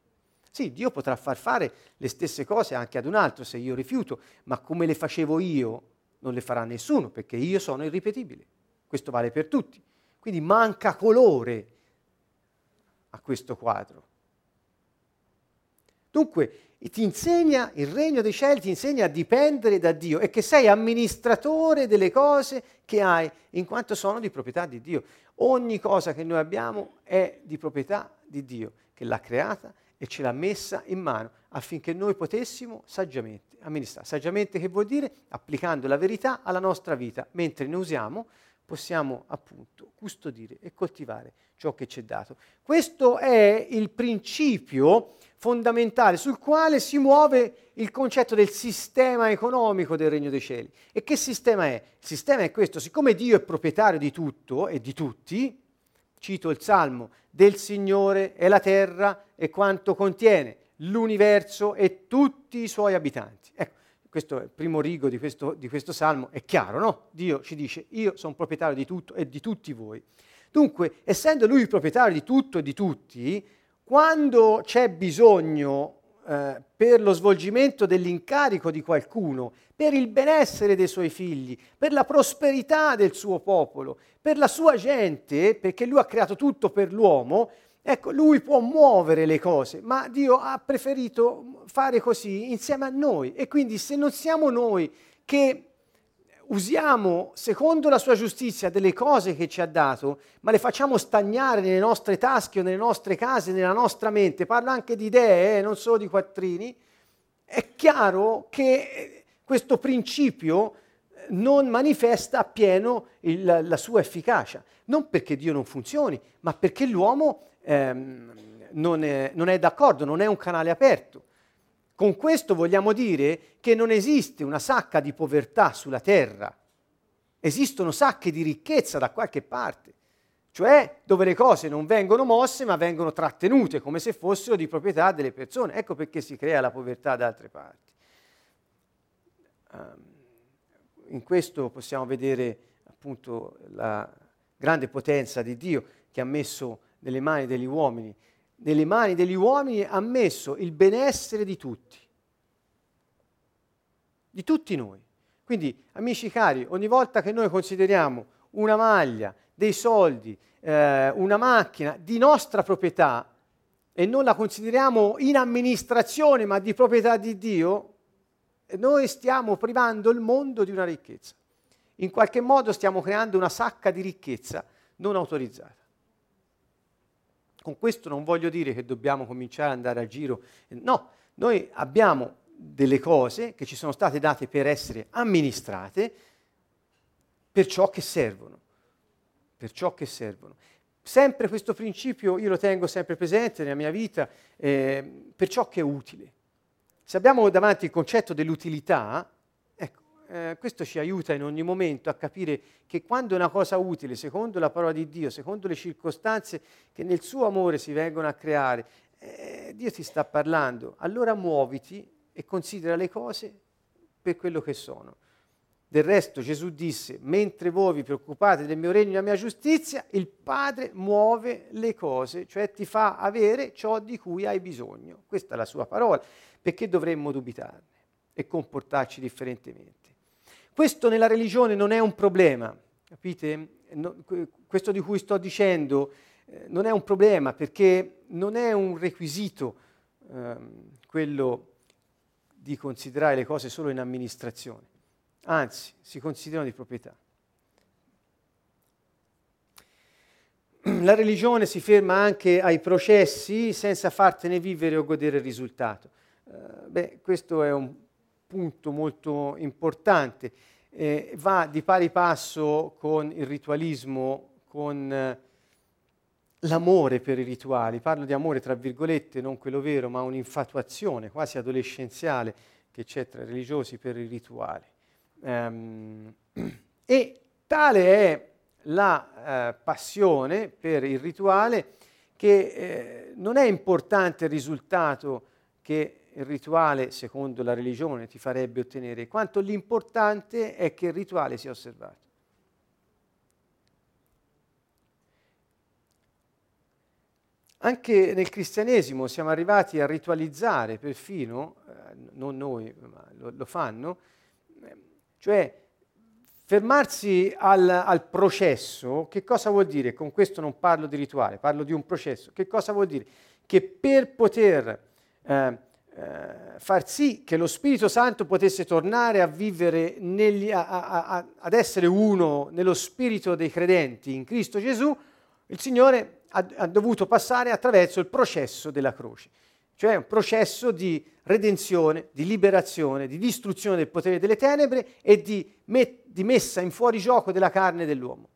Sì, Dio potrà far fare le stesse cose anche ad un altro se io rifiuto, ma come le facevo io non le farà nessuno, perché io sono irripetibile. Questo vale per tutti. Quindi manca colore a questo quadro. Dunque, ti insegna, il regno dei cieli ti insegna a dipendere da Dio e che sei amministratore delle cose che hai, in quanto sono di proprietà di Dio. Ogni cosa che noi abbiamo è di proprietà di Dio, che l'ha creata e ce l'ha messa in mano affinché noi potessimo saggiamente amministrare. Saggiamente che vuol dire? Applicando la verità alla nostra vita, mentre ne usiamo possiamo appunto custodire e coltivare ciò che ci è dato. Questo è il principio fondamentale sul quale si muove il concetto del sistema economico del Regno dei Cieli. E che sistema è? Il sistema è questo, siccome Dio è proprietario di tutto e di tutti, cito il Salmo, del Signore è la terra e quanto contiene, l'universo e tutti i suoi abitanti. Ecco, questo è il primo rigo di questo, di questo Salmo, è chiaro, no? Dio ci dice, io sono proprietario di tutto e di tutti voi. Dunque, essendo lui il proprietario di tutto e di tutti, quando c'è bisogno eh, per lo svolgimento dell'incarico di qualcuno, per il benessere dei suoi figli, per la prosperità del suo popolo, per la sua gente, perché lui ha creato tutto per l'uomo, ecco, lui può muovere le cose, ma Dio ha preferito fare così insieme a noi. E quindi se non siamo noi che usiamo secondo la sua giustizia delle cose che ci ha dato, ma le facciamo stagnare nelle nostre tasche o nelle nostre case, nella nostra mente, parlo anche di idee, eh, non solo di quattrini, è chiaro che questo principio eh, non manifesta appieno il, la sua efficacia, non perché Dio non funzioni, ma perché l'uomo ehm, non, è, non è d'accordo, non è un canale aperto. Con questo vogliamo dire che non esiste una sacca di povertà sulla terra, esistono sacche di ricchezza da qualche parte, cioè dove le cose non vengono mosse ma vengono trattenute come se fossero di proprietà delle persone. Ecco perché si crea la povertà da altre parti. Um, in questo possiamo vedere appunto la grande potenza di Dio che ha messo nelle mani degli uomini nelle mani degli uomini ha messo il benessere di tutti, di tutti noi. Quindi, amici cari, ogni volta che noi consideriamo una maglia, dei soldi, eh, una macchina di nostra proprietà e non la consideriamo in amministrazione ma di proprietà di Dio, noi stiamo privando il mondo di una ricchezza. In qualche modo stiamo creando una sacca di ricchezza non autorizzata. Con questo non voglio dire che dobbiamo cominciare ad andare a giro. No, noi abbiamo delle cose che ci sono state date per essere amministrate per ciò che servono. Per ciò che servono. Sempre questo principio io lo tengo sempre presente nella mia vita eh, per ciò che è utile. Se abbiamo davanti il concetto dell'utilità, eh, questo ci aiuta in ogni momento a capire che quando una cosa utile, secondo la parola di Dio, secondo le circostanze che nel suo amore si vengono a creare, eh, Dio ti sta parlando, allora muoviti e considera le cose per quello che sono. Del resto Gesù disse, mentre voi vi preoccupate del mio regno e della mia giustizia, il Padre muove le cose, cioè ti fa avere ciò di cui hai bisogno. Questa è la sua parola, perché dovremmo dubitarne e comportarci differentemente. Questo nella religione non è un problema, capite? No, questo di cui sto dicendo eh, non è un problema perché non è un requisito eh, quello di considerare le cose solo in amministrazione, anzi si considerano di proprietà. La religione si ferma anche ai processi senza fartene vivere o godere il risultato. Uh, beh, questo è un punto molto importante. Eh, va di pari passo con il ritualismo, con eh, l'amore per i rituali. Parlo di amore tra virgolette, non quello vero, ma un'infatuazione quasi adolescenziale che c'è tra i religiosi per i rituali. Um, e tale è la eh, passione per il rituale che eh, non è importante il risultato che il rituale, secondo la religione, ti farebbe ottenere, quanto l'importante è che il rituale sia osservato. Anche nel cristianesimo siamo arrivati a ritualizzare perfino, eh, non noi, ma lo, lo fanno, cioè fermarsi al, al, processo, che cosa vuol dire? Con questo non parlo di rituale, parlo di un processo. Che cosa vuol dire? Che per poter eh, eh, far sì che lo Spirito Santo potesse tornare a vivere, negli, a, a, a, ad essere uno nello spirito dei credenti in Cristo Gesù, il Signore ha, ha dovuto passare attraverso il processo della croce, cioè un processo di redenzione, di liberazione, di distruzione del potere delle tenebre e di, met- di messa in fuorigioco della carne dell'uomo.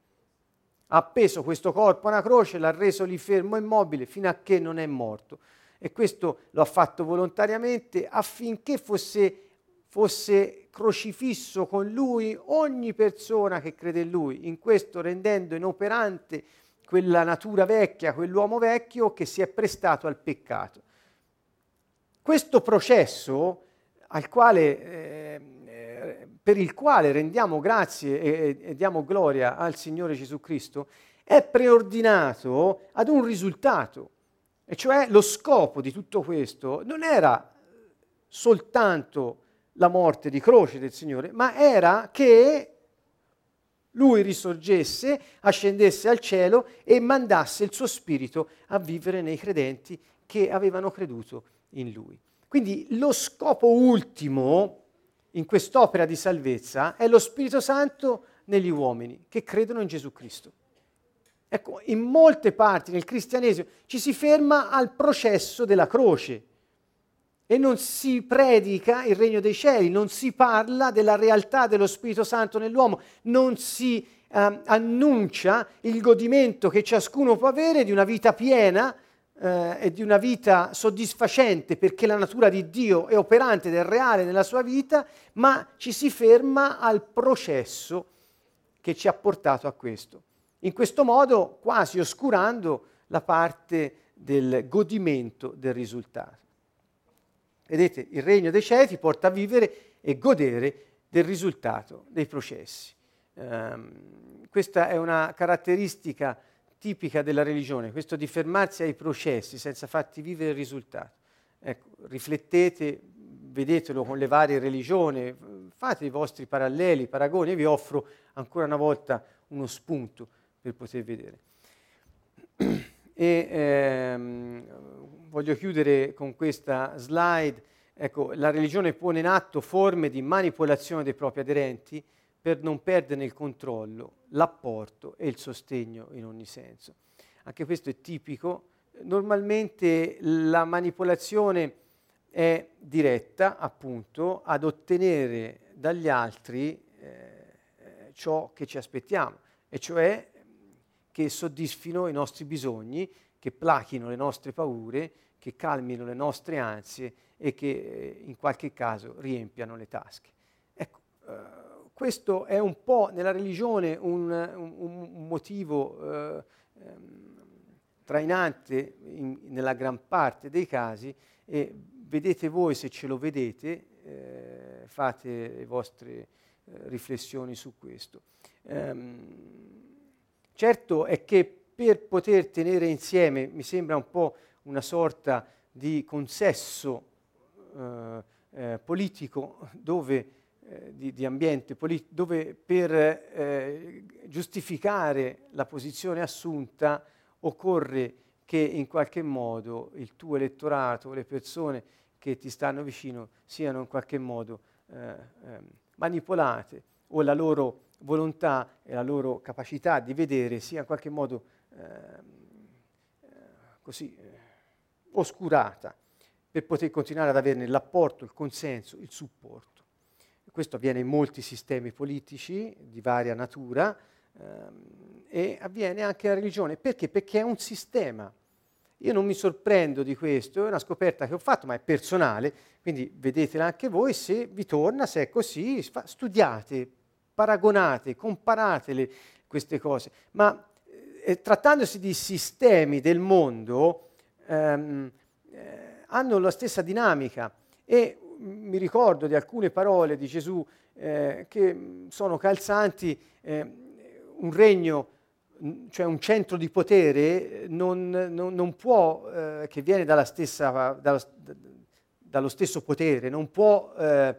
Ha appeso questo corpo a una croce, l'ha reso lì fermo e immobile fino a che non è morto e questo lo ha fatto volontariamente affinché fosse, fosse crocifisso con lui ogni persona che crede in lui, in questo rendendo inoperante quella natura vecchia, quell'uomo vecchio che si è prestato al peccato. Questo processo quale, eh, eh, per il quale rendiamo grazie e, e diamo gloria al Signore Gesù Cristo è preordinato ad un risultato. E cioè lo scopo di tutto questo non era soltanto la morte di croce del Signore, ma era che lui risorgesse, ascendesse al cielo e mandasse il suo spirito a vivere nei credenti che avevano creduto in lui. Quindi lo scopo ultimo in quest'opera di salvezza è lo Spirito Santo negli uomini che credono in Gesù Cristo. Ecco, in molte parti nel cristianesimo ci si ferma al processo della croce e non si predica il regno dei cieli, non si parla della realtà dello Spirito Santo nell'uomo, non si eh, annuncia il godimento che ciascuno può avere di una vita piena eh, e di una vita soddisfacente perché la natura di Dio è operante ed è reale nella sua vita, ma ci si ferma al processo che ci ha portato a questo in questo modo quasi oscurando la parte del godimento del risultato. Vedete, il regno dei cieli porta a vivere e godere del risultato dei processi. Um, questa è una caratteristica tipica della religione, questo di fermarsi ai processi senza farti vivere il risultato. Ecco, riflettete, vedetelo con le varie religioni, fate i vostri paralleli, paragoni e vi offro ancora una volta uno spunto per poter vedere. E ehm, voglio chiudere con questa slide. Ecco, la religione pone in atto forme di manipolazione dei propri aderenti per non perdere il controllo, l'apporto e il sostegno in ogni senso. Anche questo è tipico. Normalmente la manipolazione è diretta, appunto, ad ottenere dagli altri eh, ciò che ci aspettiamo, e cioè che soddisfino i nostri bisogni, che plachino le nostre paure, che calmino le nostre ansie e che eh, in qualche caso riempiano le tasche. Ecco, eh, questo è un po' nella religione un, un, un motivo eh, ehm, trainante in, nella gran parte dei casi e vedete voi se ce lo vedete, eh, fate le vostre eh, riflessioni su questo. Um, Certo è che per poter tenere insieme, mi sembra un po' una sorta di consesso eh, eh, politico dove, eh, di, di, ambiente politico, dove per eh, giustificare la posizione assunta occorre che in qualche modo il tuo elettorato, le persone che ti stanno vicino siano in qualche modo eh, eh, manipolate o la loro volontà e la loro capacità di vedere sia in qualche modo ehm, eh, così eh, oscurata per poter continuare ad averne l'apporto, il consenso, il supporto. Questo avviene in molti sistemi politici di varia natura ehm, e avviene anche nella religione. Perché? Perché è un sistema. Io non mi sorprendo di questo, è una scoperta che ho fatto, ma è personale, quindi vedetela anche voi, se vi torna, se è così, studiate, paragonate, comparate queste cose. Ma eh, trattandosi di sistemi del mondo, ehm, eh, hanno la stessa dinamica e mi ricordo di alcune parole di Gesù eh, che sono calzanti, eh, un regno, cioè un centro di potere non, non, non può, eh, che viene dalla stessa, dallo, dallo, stesso potere, non può eh,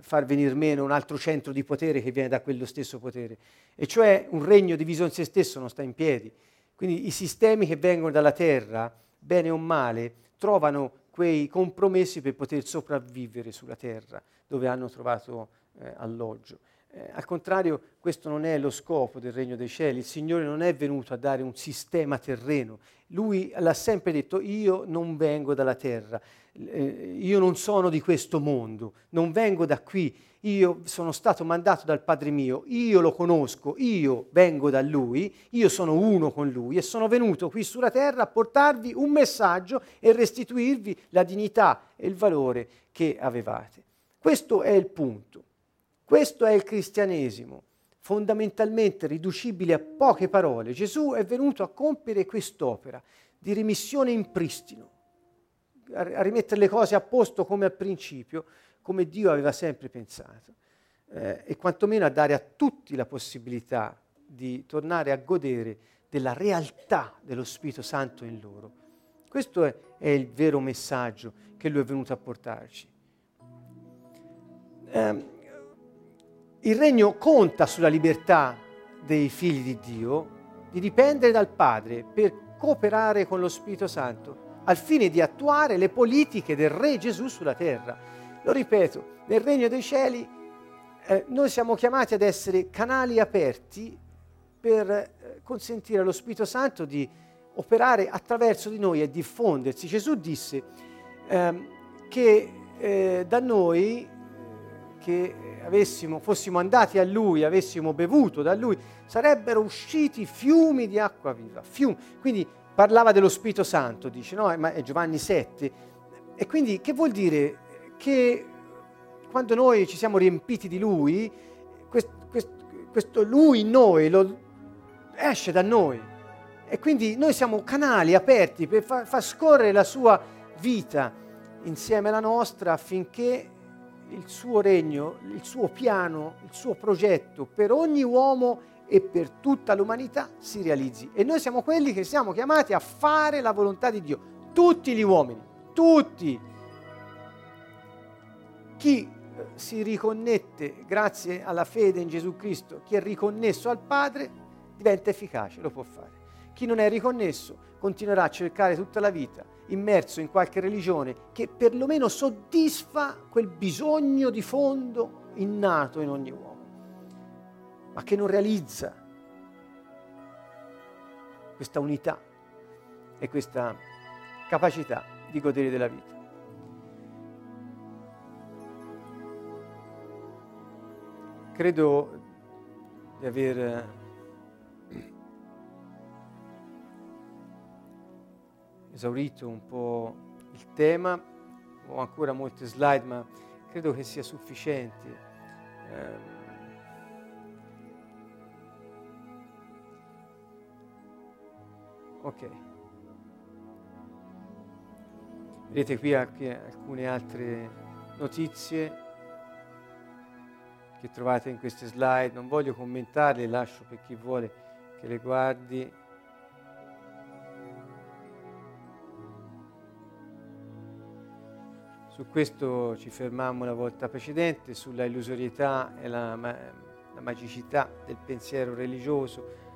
far venire meno un altro centro di potere che viene da quello stesso potere. E cioè un regno diviso in se stesso non sta in piedi. Quindi i sistemi che vengono dalla terra, bene o male, trovano quei compromessi per poter sopravvivere sulla terra dove hanno trovato eh, alloggio. Eh, al contrario, questo non è lo scopo del regno dei cieli. Il Signore non è venuto a dare un sistema terreno. Lui l'ha sempre detto, io non vengo dalla terra, eh, io non sono di questo mondo, non vengo da qui, io sono stato mandato dal Padre mio, io lo conosco, io vengo da Lui, io sono uno con Lui e sono venuto qui sulla terra a portarvi un messaggio e restituirvi la dignità e il valore che avevate. Questo è il punto. Questo è il cristianesimo, fondamentalmente riducibile a poche parole. Gesù è venuto a compiere quest'opera di rimissione in pristino, a rimettere le cose a posto come al principio, come Dio aveva sempre pensato, eh, e quantomeno a dare a tutti la possibilità di tornare a godere della realtà dello Spirito Santo in loro. Questo è, è il vero messaggio che Lui è venuto a portarci. Eh, il regno conta sulla libertà dei figli di Dio di dipendere dal Padre per cooperare con lo Spirito Santo al fine di attuare le politiche del Re Gesù sulla terra. Lo ripeto, nel regno dei cieli eh, noi siamo chiamati ad essere canali aperti per eh, consentire allo Spirito Santo di operare attraverso di noi e diffondersi. Gesù disse eh, che eh, da noi che avessimo, fossimo andati a Lui, avessimo bevuto da Lui, sarebbero usciti fiumi di acqua viva. Fiumi. Quindi parlava dello Spirito Santo, dice, no? Ma è Giovanni 7. E quindi che vuol dire? Che quando noi ci siamo riempiti di Lui, questo, questo, questo Lui in noi lo, esce da noi. E quindi noi siamo canali aperti per far, far scorrere la sua vita insieme alla nostra affinché il suo regno, il suo piano, il suo progetto per ogni uomo e per tutta l'umanità si realizzi. E noi siamo quelli che siamo chiamati a fare la volontà di Dio. Tutti gli uomini, tutti. Chi eh, si riconnette grazie alla fede in Gesù Cristo, chi è riconnesso al Padre, diventa efficace, lo può fare. Chi non è riconnesso continuerà a cercare tutta la vita immerso in qualche religione che perlomeno soddisfa quel bisogno di fondo innato in ogni uomo, ma che non realizza questa unità e questa capacità di godere della vita. Credo di aver esaurito un po' il tema, ho ancora molte slide, ma credo che sia sufficiente. Eh, ok. Vedete qui anche alcune altre notizie che trovate in queste slide. Non voglio commentarle, lascio per chi vuole che le guardi. Su questo ci fermammo la volta precedente, sulla illusorietà e la, la magicità del pensiero religioso.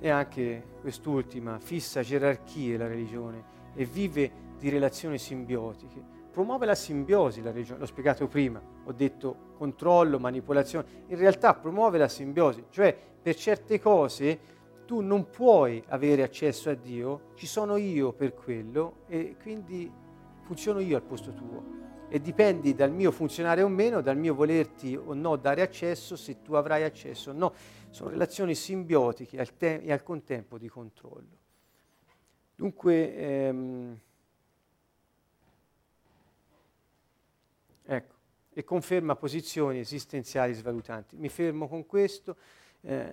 e anche quest'ultima fissa gerarchie la religione e vive di relazioni simbiotiche. Promuove la simbiosi la religione, l'ho spiegato prima, ho detto controllo, manipolazione, in realtà promuove la simbiosi, cioè per certe cose tu non puoi avere accesso a Dio, ci sono io per quello e quindi funziono io al posto tuo e dipendi dal mio funzionare o meno, dal mio volerti o no dare accesso, se tu avrai accesso o no. Sono relazioni simbiotiche al te- e al contempo di controllo. Dunque, ehm, ecco, e conferma posizioni esistenziali svalutanti. Mi fermo con questo. Eh,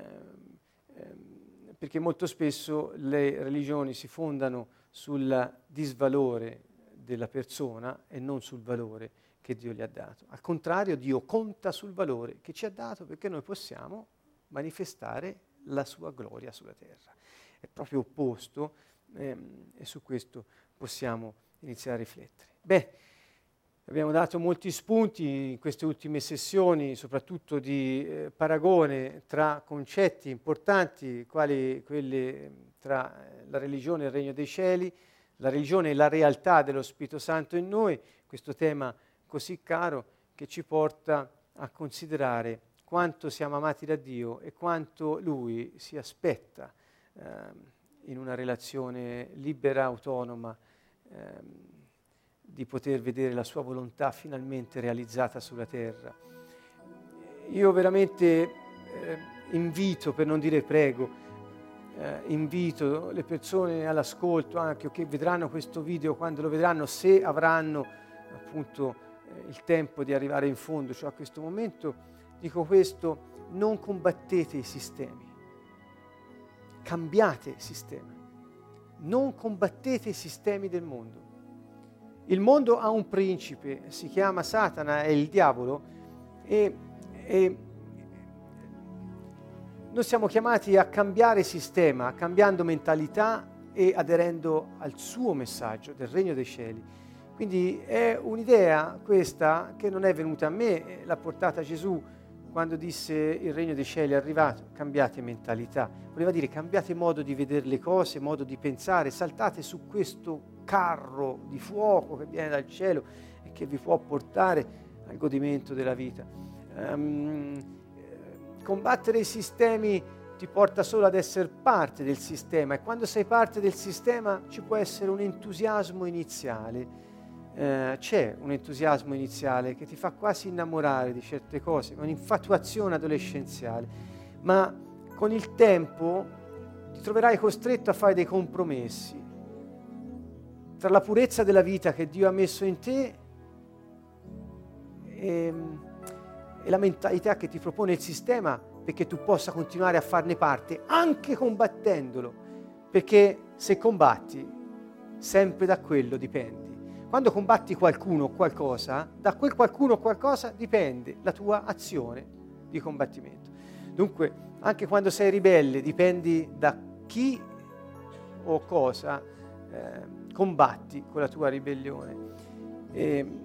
ehm, perché molto spesso le religioni si fondano sul disvalore della persona e non sul valore che Dio gli ha dato. Al contrario, Dio conta sul valore che ci ha dato perché noi possiamo manifestare la sua gloria sulla terra. È proprio opposto ehm, e su questo possiamo iniziare a riflettere. Beh, abbiamo dato molti spunti in queste ultime sessioni, soprattutto di eh, paragone tra concetti importanti, quali quelli tra eh, la religione e il regno dei cieli, la religione e la realtà dello Spirito Santo in noi, questo tema così caro che ci porta a considerare quanto siamo amati da Dio e quanto Lui si aspetta eh, in una relazione libera, autonoma, eh, di poter vedere la sua volontà finalmente realizzata sulla terra. Io veramente eh, invito, per non dire prego, eh, invito le persone all'ascolto anche che vedranno questo video quando lo vedranno, se avranno appunto eh, il tempo di arrivare in fondo, cioè a questo momento, dico questo, non combattete i sistemi, cambiate il sistema, non combattete i sistemi del mondo. Il mondo ha un principe, si chiama Satana, è il diavolo, e, e noi siamo chiamati a cambiare sistema, cambiando mentalità e aderendo al suo messaggio del regno dei cieli. Quindi è un'idea questa che non è venuta a me, l'ha portata Gesù quando disse il regno dei cieli è arrivato, cambiate mentalità. Voleva dire cambiate modo di vedere le cose, modo di pensare, saltate su questo carro di fuoco che viene dal cielo e che vi può portare al godimento della vita. Um, combattere i sistemi ti porta solo ad essere parte del sistema e quando sei parte del sistema ci può essere un entusiasmo iniziale. Eh, c'è un entusiasmo iniziale che ti fa quasi innamorare di certe cose, un'infatuazione adolescenziale, ma con il tempo ti troverai costretto a fare dei compromessi tra la purezza della vita che Dio ha messo in te e e la mentalità che ti propone il sistema perché tu possa continuare a farne parte anche combattendolo, perché se combatti sempre da quello dipendi. Quando combatti qualcuno o qualcosa, da quel qualcuno o qualcosa dipende la tua azione di combattimento. Dunque, anche quando sei ribelle, dipendi da chi o cosa eh, combatti con la tua ribellione. E,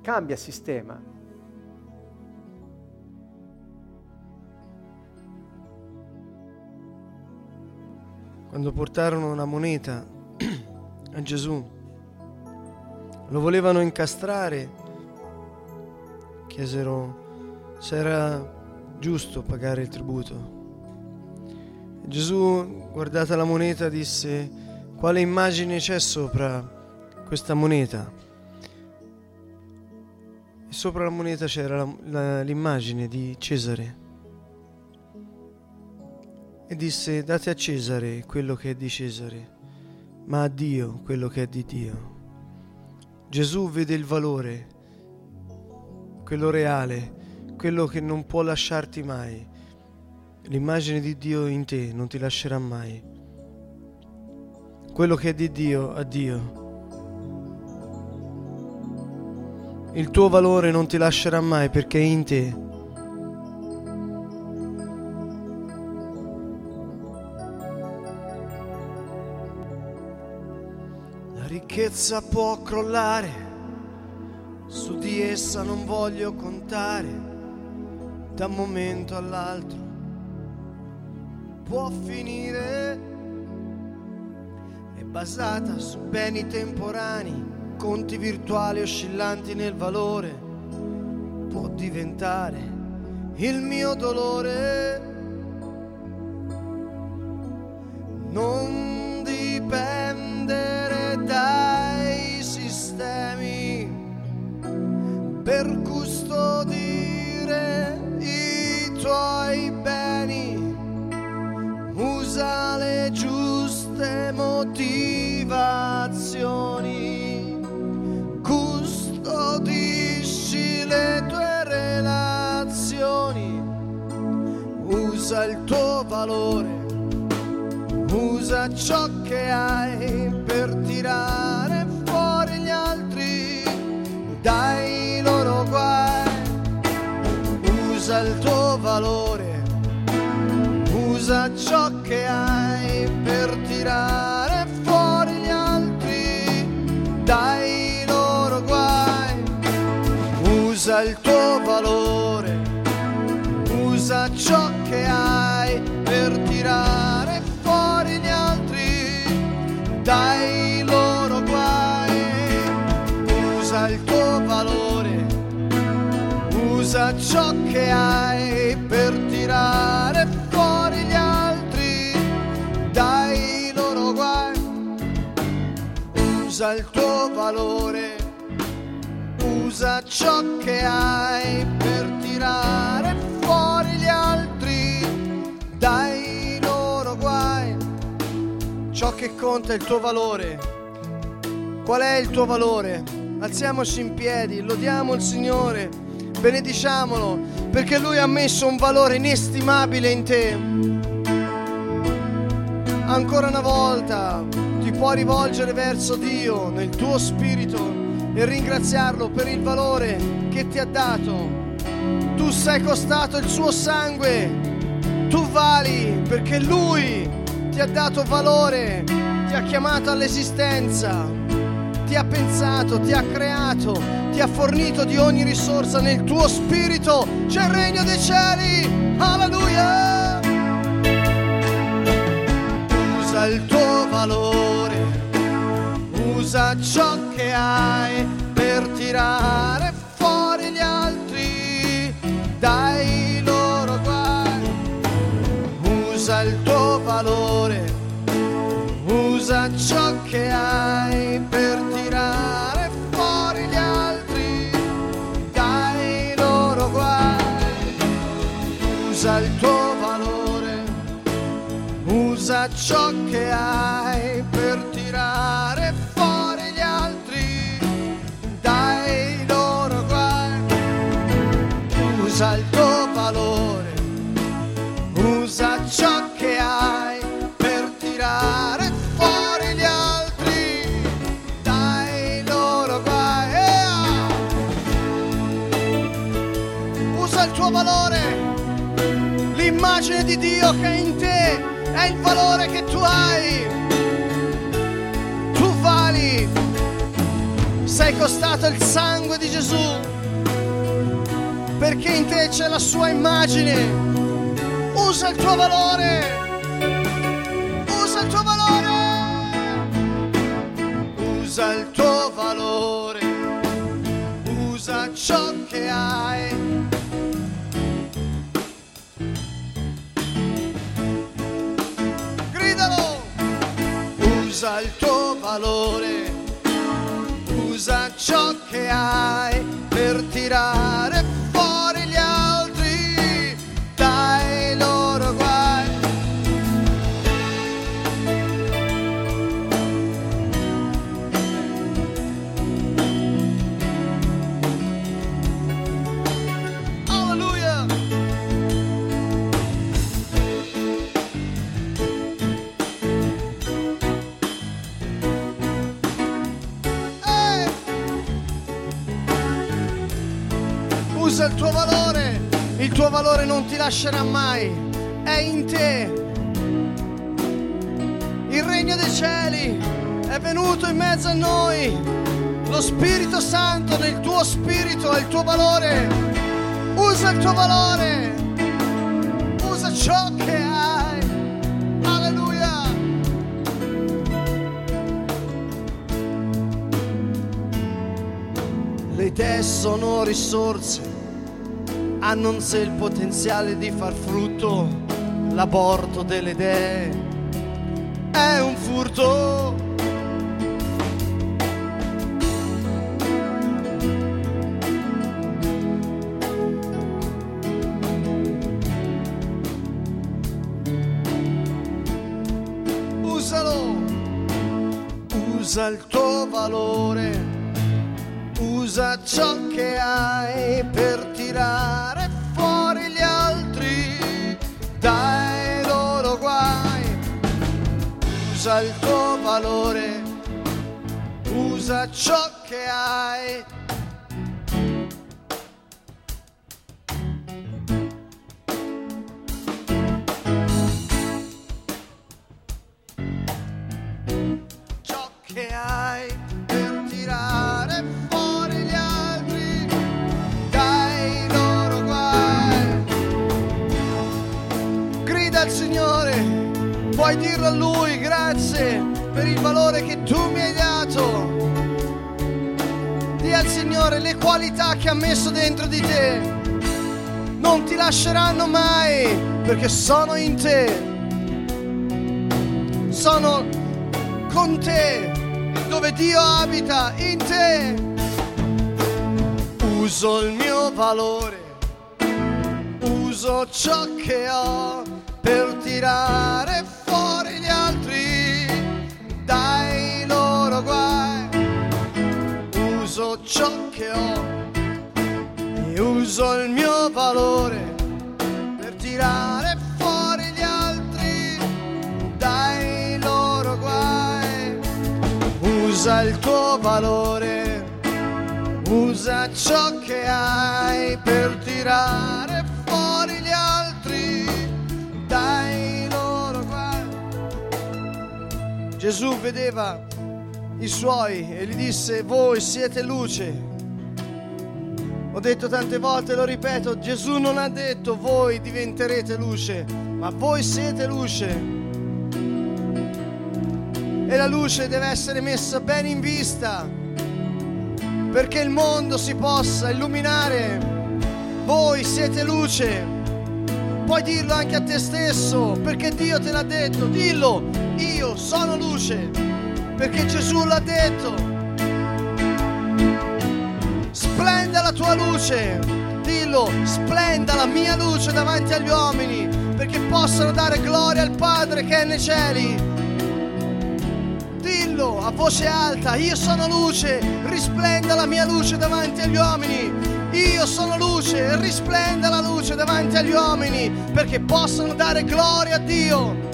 cambia sistema, quando portarono una moneta a Gesù, lo volevano incastrare, chiesero se era giusto pagare il tributo. Gesù, guardata la moneta, disse, quale immagine c'è sopra questa moneta? E sopra la moneta c'era la, la, l'immagine di Cesare e disse date a Cesare quello che è di Cesare, ma a Dio quello che è di Dio. Gesù vede il valore, quello reale, quello che non può lasciarti mai. L'immagine di Dio in te non ti lascerà mai. Quello che è di Dio a Dio. Il tuo valore non ti lascerà mai perché è in te. ricchezza può crollare, su di essa non voglio contare da un momento all'altro. può finire. Basata su beni temporanei, conti virtuali oscillanti nel valore. Può diventare il mio dolore. Non dipendere dai sistemi per custodire i tuoi beni. Usa le giuste motivazioni. Custodisci le tue relazioni. Usa il tuo valore. Usa ciò che hai per tirare fuori gli altri dai loro guai. Usa il tuo valore, usa ciò che hai per tirare fuori gli altri dai loro guai. Usa il tuo valore, usa ciò che hai per tirare fuori gli altri dai loro guai. Usa il tuo valore, usa ciò che hai Usa il tuo valore, usa ciò che hai per tirare fuori gli altri dai loro guai. Ciò che conta è il tuo valore. Qual è il tuo valore? Alziamoci in piedi, lodiamo il Signore, benediciamolo, perché Lui ha messo un valore inestimabile in te. Ancora una volta puoi rivolgere verso Dio nel tuo spirito e ringraziarlo per il valore che ti ha dato. Tu sei costato il suo sangue, tu vali perché Lui ti ha dato valore, ti ha chiamato all'esistenza, ti ha pensato, ti ha creato, ti ha fornito di ogni risorsa nel tuo spirito. C'è il regno dei cieli, alleluia! Usa il tuo valore, usa ciò che hai per tirare fuori gli altri. Dai loro guai. Usa il tuo valore, usa ciò che hai per tirare fuori gli altri. Dai loro guai. Usa il tuo valore, usa ciò che hai per tirare fuori gli altri dai loro guai. Usa il tuo valore, usa ciò che hai per tirare fuori gli altri dai loro guai. Ea! Usa il tuo valore, l'immagine di Dio che è in te il valore che tu hai. Tu vali, sei costato il sangue di Gesù perché in te c'è la sua immagine. Usa il tuo valore. Usa il tuo valore. Usa il tuo valore. Usa ciò che hai. Usa il tuo valore. Usa ciò che hai per tirare fuori è il tuo valore. Il tuo valore non ti lascerà mai. È in te. Il regno dei cieli è venuto in mezzo a noi. Lo Spirito Santo nel tuo spirito è il tuo valore. Usa il tuo valore. Usa ciò che hai. Alleluia. Le te sono risorse hanno in sé il potenziale di far frutto. L'aborto delle idee è un furto. Usalo, usa il tuo valore usa ciò che hai per tirare fuori gli altri dai loro guai. Usa il tuo valore, usa ciò che hai. Signore le qualità che ha messo dentro di te. Non ti lasceranno mai perché sono in te. Sono con te, dove Dio abita, in te. Uso il mio valore, uso ciò che ho per tirare fuori gli altri ciò che ho e uso il mio valore per tirare fuori gli altri dai loro guai. Usa il tuo valore, usa ciò che hai per tirare fuori gli altri dai loro guai. Gesù vedeva i suoi e gli disse, voi siete luce. Ho detto tante volte, lo ripeto, Gesù non ha detto voi diventerete luce, ma voi siete luce. E la luce deve essere messa bene in vista perché il mondo si possa illuminare. Voi siete luce. Puoi dirlo anche a te stesso perché Dio te l'ha detto. Dillo, io sono luce perché Gesù l'ha detto. Splenda la tua luce. Dillo, splenda la mia luce davanti agli uomini perché possano dare gloria al Padre che è nei cieli. Dillo a voce alta, io sono luce, risplenda la mia luce davanti agli uomini. Io sono luce, risplenda la luce davanti agli uomini perché possano dare gloria a Dio.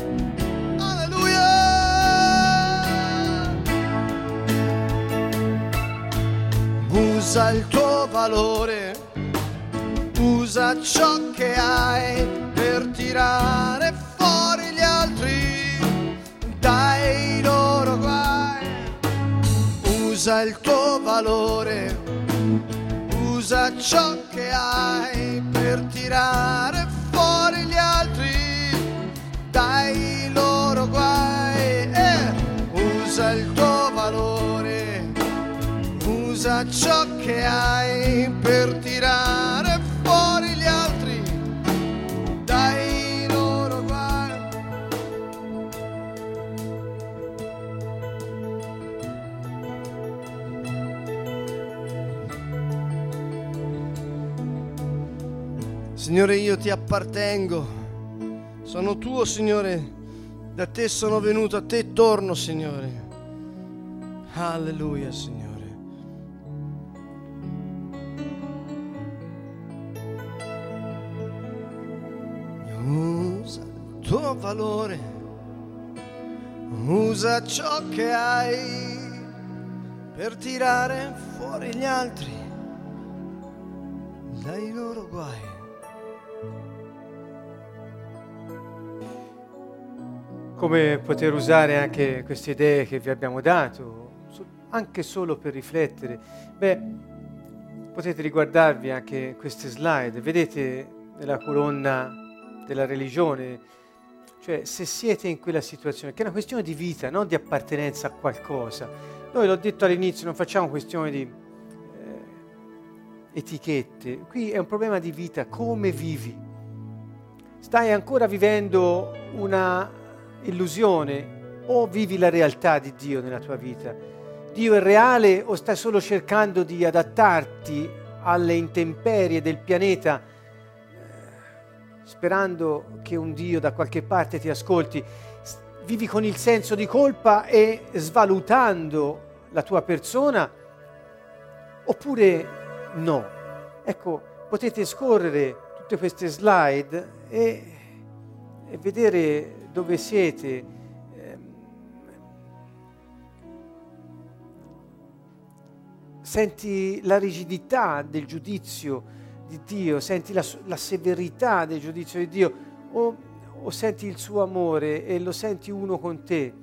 Usa il tuo valore, usa ciò che hai per tirare fuori gli altri dai loro guai. Usa il tuo valore, usa ciò che hai per tirare fuori gli altri dai loro guai. Eh, usa il tuo usa ciò che hai per tirare fuori gli altri dai loro guai. Signore, io ti appartengo, sono tuo, Signore, da te sono venuto, a te torno, Signore. Alleluia, Signore. Usa il tuo valore, usa ciò che hai per tirare fuori gli altri dai loro guai. come poter usare anche queste idee che vi abbiamo dato, anche solo per riflettere. Beh, potete riguardarvi anche queste slide, vedete nella colonna della religione, cioè se siete in quella situazione, che è una questione di vita, non di appartenenza a qualcosa. Noi l'ho detto all'inizio, non facciamo questione di eh, etichette, qui è un problema di vita, come vivi. Stai ancora vivendo una illusione o vivi la realtà di Dio nella tua vita? Dio è reale o stai solo cercando di adattarti alle intemperie del pianeta sperando che un Dio da qualche parte ti ascolti? Vivi con il senso di colpa e svalutando la tua persona? Oppure no? Ecco, potete scorrere tutte queste slide e, e vedere dove siete senti la rigidità del giudizio di Dio, senti la, la severità del giudizio di Dio o, o senti il suo amore e lo senti uno con te,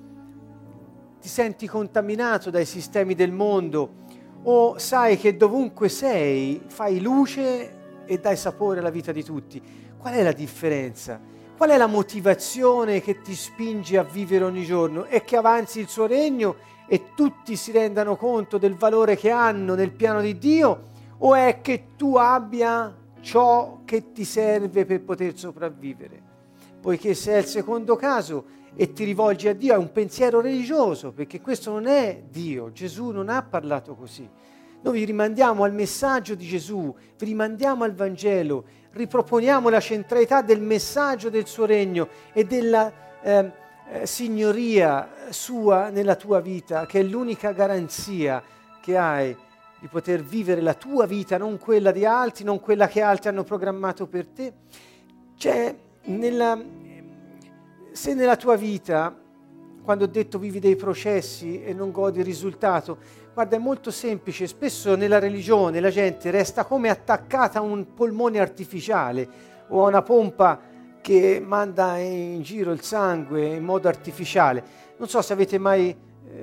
ti senti contaminato dai sistemi del mondo o sai che dovunque sei fai luce e dai sapore alla vita di tutti. Qual è la differenza? Qual è la motivazione che ti spinge a vivere ogni giorno? È che avanzi il suo regno e tutti si rendano conto del valore che hanno nel piano di Dio o è che tu abbia ciò che ti serve per poter sopravvivere? Poiché se è il secondo caso e ti rivolgi a Dio è un pensiero religioso, perché questo non è Dio, Gesù non ha parlato così. Noi vi rimandiamo al messaggio di Gesù, vi rimandiamo al Vangelo, riproponiamo la centralità del messaggio del suo regno e della... Eh, eh, signoria sua nella tua vita, che è l'unica garanzia che hai di poter vivere la tua vita, non quella di altri, non quella che altri hanno programmato per te. C'è nella, se nella tua vita, quando ho detto vivi dei processi e non godi il risultato, guarda è molto semplice, spesso nella religione la gente resta come attaccata a un polmone artificiale o a una pompa che manda in giro il sangue in modo artificiale. Non so se avete mai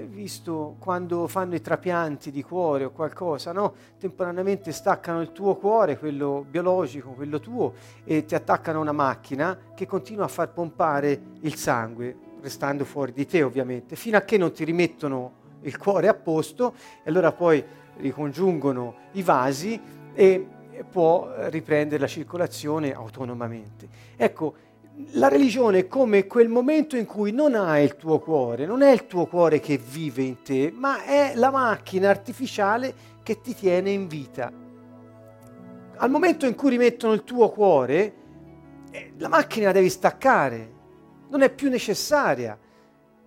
visto quando fanno i trapianti di cuore o qualcosa, no? Temporaneamente staccano il tuo cuore, quello biologico, quello tuo, e ti attaccano a una macchina che continua a far pompare il sangue, restando fuori di te ovviamente, fino a che non ti rimettono il cuore a posto e allora poi ricongiungono i vasi e può riprendere la circolazione autonomamente. Ecco, la religione è come quel momento in cui non hai il tuo cuore, non è il tuo cuore che vive in te, ma è la macchina artificiale che ti tiene in vita. Al momento in cui rimettono il tuo cuore, eh, la macchina la devi staccare, non è più necessaria.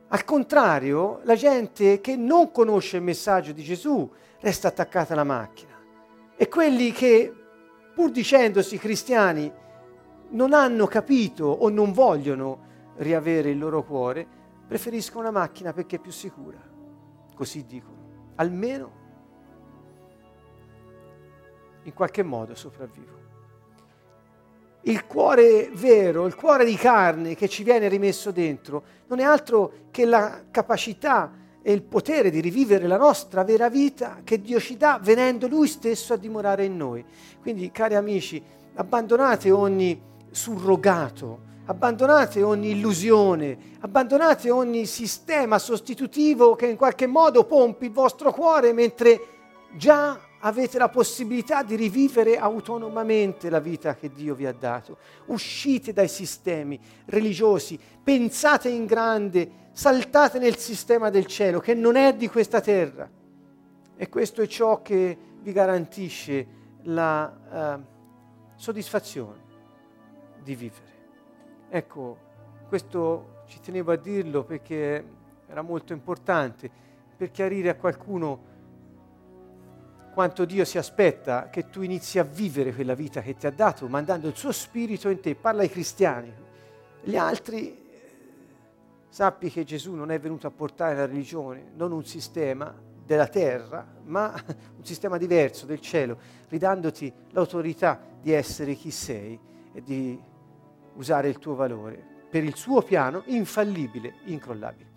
Al contrario, la gente che non conosce il messaggio di Gesù resta attaccata alla macchina e quelli che, pur dicendosi cristiani, non hanno capito o non vogliono riavere il loro cuore, preferiscono una macchina perché è più sicura. Così dicono. Almeno in qualche modo sopravvivo. Il cuore vero, il cuore di carne che ci viene rimesso dentro, non è altro che la capacità e il potere di rivivere la nostra vera vita che Dio ci dà venendo Lui stesso a dimorare in noi. Quindi, cari amici, abbandonate ogni surrogato, abbandonate ogni illusione, abbandonate ogni sistema sostitutivo che in qualche modo pompi il vostro cuore mentre già avete la possibilità di rivivere autonomamente la vita che Dio vi ha dato. Uscite dai sistemi religiosi, pensate in grande, saltate nel sistema del cielo che non è di questa terra. E questo è ciò che vi garantisce la uh, soddisfazione di vivere. Ecco, questo ci tenevo a dirlo perché era molto importante per chiarire a qualcuno quanto Dio si aspetta che tu inizi a vivere quella vita che ti ha dato, mandando il suo spirito in te. Parla ai cristiani. Gli altri Sappi che Gesù non è venuto a portare la religione, non un sistema della terra, ma un sistema diverso del cielo, ridandoti l'autorità di essere chi sei e di usare il tuo valore per il suo piano infallibile, incrollabile.